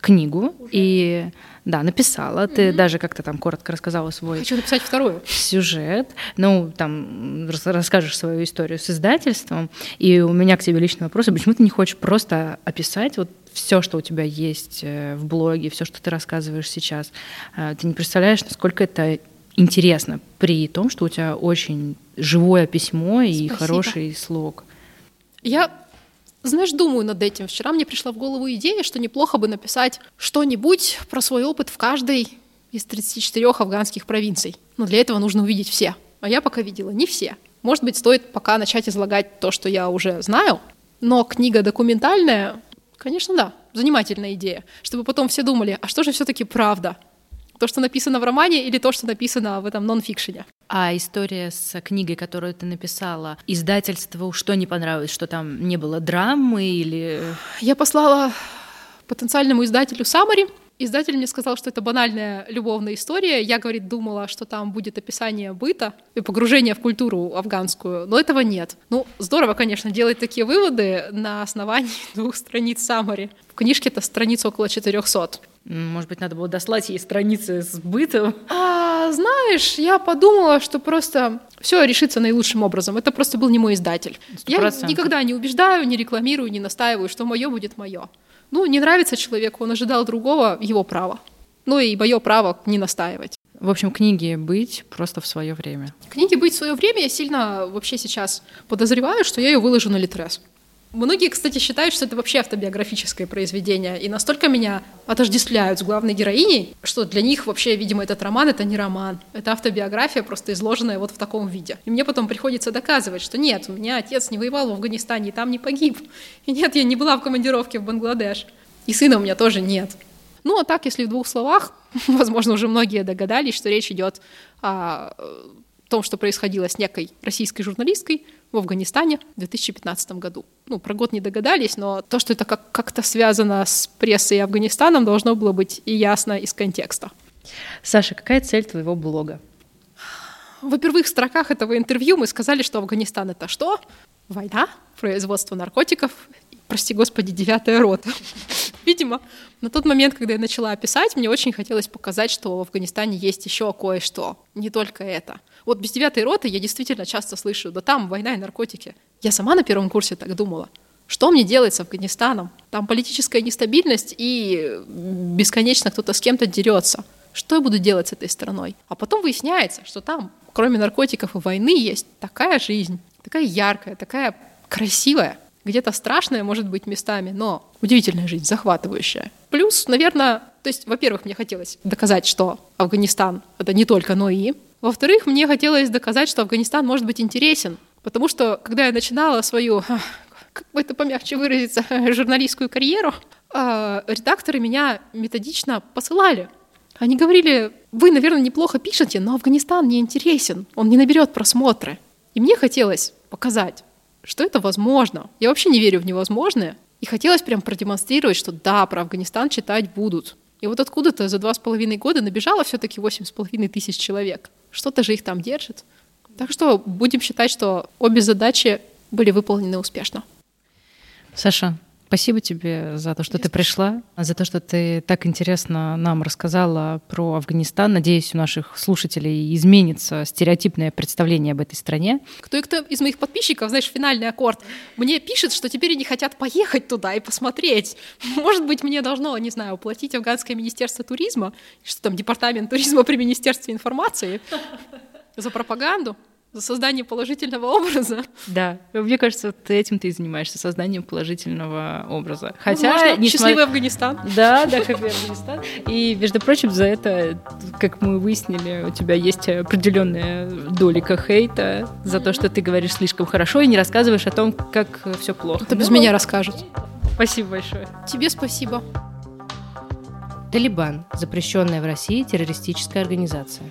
книгу Уже. и да, написала. Mm-hmm. Ты даже как-то там коротко рассказала свой... Хочу написать вторую. Сюжет. Ну, там расскажешь свою историю с издательством. И у меня к тебе личный вопрос. А почему ты не хочешь просто описать вот все, что у тебя есть э, в блоге, все, что ты рассказываешь сейчас? Э, ты не представляешь, насколько это интересно при том, что у тебя очень живое письмо и Спасибо. хороший слог. Я знаешь, думаю над этим. Вчера мне пришла в голову идея, что неплохо бы написать что-нибудь про свой опыт в каждой из 34 афганских провинций. Но для этого нужно увидеть все. А я пока видела не все. Может быть, стоит пока начать излагать то, что я уже знаю. Но книга документальная, конечно, да, занимательная идея. Чтобы потом все думали, а что же все-таки правда? То, что написано в романе, или то, что написано в этом нон-фикшене? А история с книгой, которую ты написала, издательству что не понравилось? Что там не было драмы или... Я послала потенциальному издателю Самари. Издатель мне сказал, что это банальная любовная история. Я, говорит, думала, что там будет описание быта и погружение в культуру афганскую, но этого нет. Ну, здорово, конечно, делать такие выводы на основании двух страниц Самари. В книжке это страниц около 400. Может быть, надо было дослать ей страницы с бытом? А, знаешь, я подумала, что просто все решится наилучшим образом. Это просто был не мой издатель. 100%. Я никогда не убеждаю, не рекламирую, не настаиваю, что мое будет мое. Ну, не нравится человеку, он ожидал другого, его право. Ну и мое право не настаивать. В общем, книги быть просто в свое время. Книги быть в свое время я сильно вообще сейчас подозреваю, что я ее выложу на Литрес. Многие, кстати, считают, что это вообще автобиографическое произведение, и настолько меня отождествляют с главной героиней, что для них вообще, видимо, этот роман — это не роман, это автобиография, просто изложенная вот в таком виде. И мне потом приходится доказывать, что нет, у меня отец не воевал в Афганистане и там не погиб. И нет, я не была в командировке в Бангладеш. И сына у меня тоже нет. Ну, а так, если в двух словах, возможно, уже многие догадались, что речь идет о том, что происходило с некой российской журналисткой в Афганистане в 2015 году. Ну, про год не догадались, но то, что это как- как-то связано с прессой и Афганистаном, должно было быть и ясно из контекста. Саша, какая цель твоего блога? В первых строках этого интервью мы сказали, что Афганистан — это что? Война, производство наркотиков, прости господи, девятая рота. Видимо, на тот момент, когда я начала писать, мне очень хотелось показать, что в Афганистане есть еще кое-что, не только это — вот без девятой роты я действительно часто слышу, да там война и наркотики. Я сама на первом курсе так думала. Что мне делать с Афганистаном? Там политическая нестабильность и бесконечно кто-то с кем-то дерется. Что я буду делать с этой страной? А потом выясняется, что там, кроме наркотиков и войны, есть такая жизнь, такая яркая, такая красивая, где-то страшная, может быть, местами, но удивительная жизнь, захватывающая. Плюс, наверное, то есть, во-первых, мне хотелось доказать, что Афганистан — это не только НОИ, во-вторых, мне хотелось доказать, что Афганистан может быть интересен, потому что, когда я начинала свою, как бы это помягче выразиться, журналистскую карьеру, а, редакторы меня методично посылали. Они говорили, вы, наверное, неплохо пишете, но Афганистан не интересен, он не наберет просмотры. И мне хотелось показать, что это возможно. Я вообще не верю в невозможное. И хотелось прям продемонстрировать, что да, про Афганистан читать будут. И вот откуда-то за два с половиной года набежало все-таки восемь с половиной тысяч человек. Что-то же их там держит. Так что будем считать, что обе задачи были выполнены успешно. Саша, Спасибо тебе за то, что ты пришла, за то, что ты так интересно нам рассказала про Афганистан. Надеюсь, у наших слушателей изменится стереотипное представление об этой стране. Кто и кто из моих подписчиков, знаешь, финальный аккорд, мне пишет, что теперь они хотят поехать туда и посмотреть. Может быть, мне должно, не знаю, уплатить Афганское министерство туризма, что там департамент туризма при Министерстве информации за пропаганду. За создание положительного образа. Да, мне кажется, вот этим ты и занимаешься, созданием положительного образа. Хотя... Возможно, несмотря... Счастливый Афганистан. Да, да, как Афганистан. И, между прочим, за это, как мы выяснили, у тебя есть определенная долика хейта за то, что ты говоришь слишком хорошо и не рассказываешь о том, как все плохо. Это без ну, меня расскажут. Спасибо большое. Тебе спасибо. Талибан – запрещенная в России террористическая организация.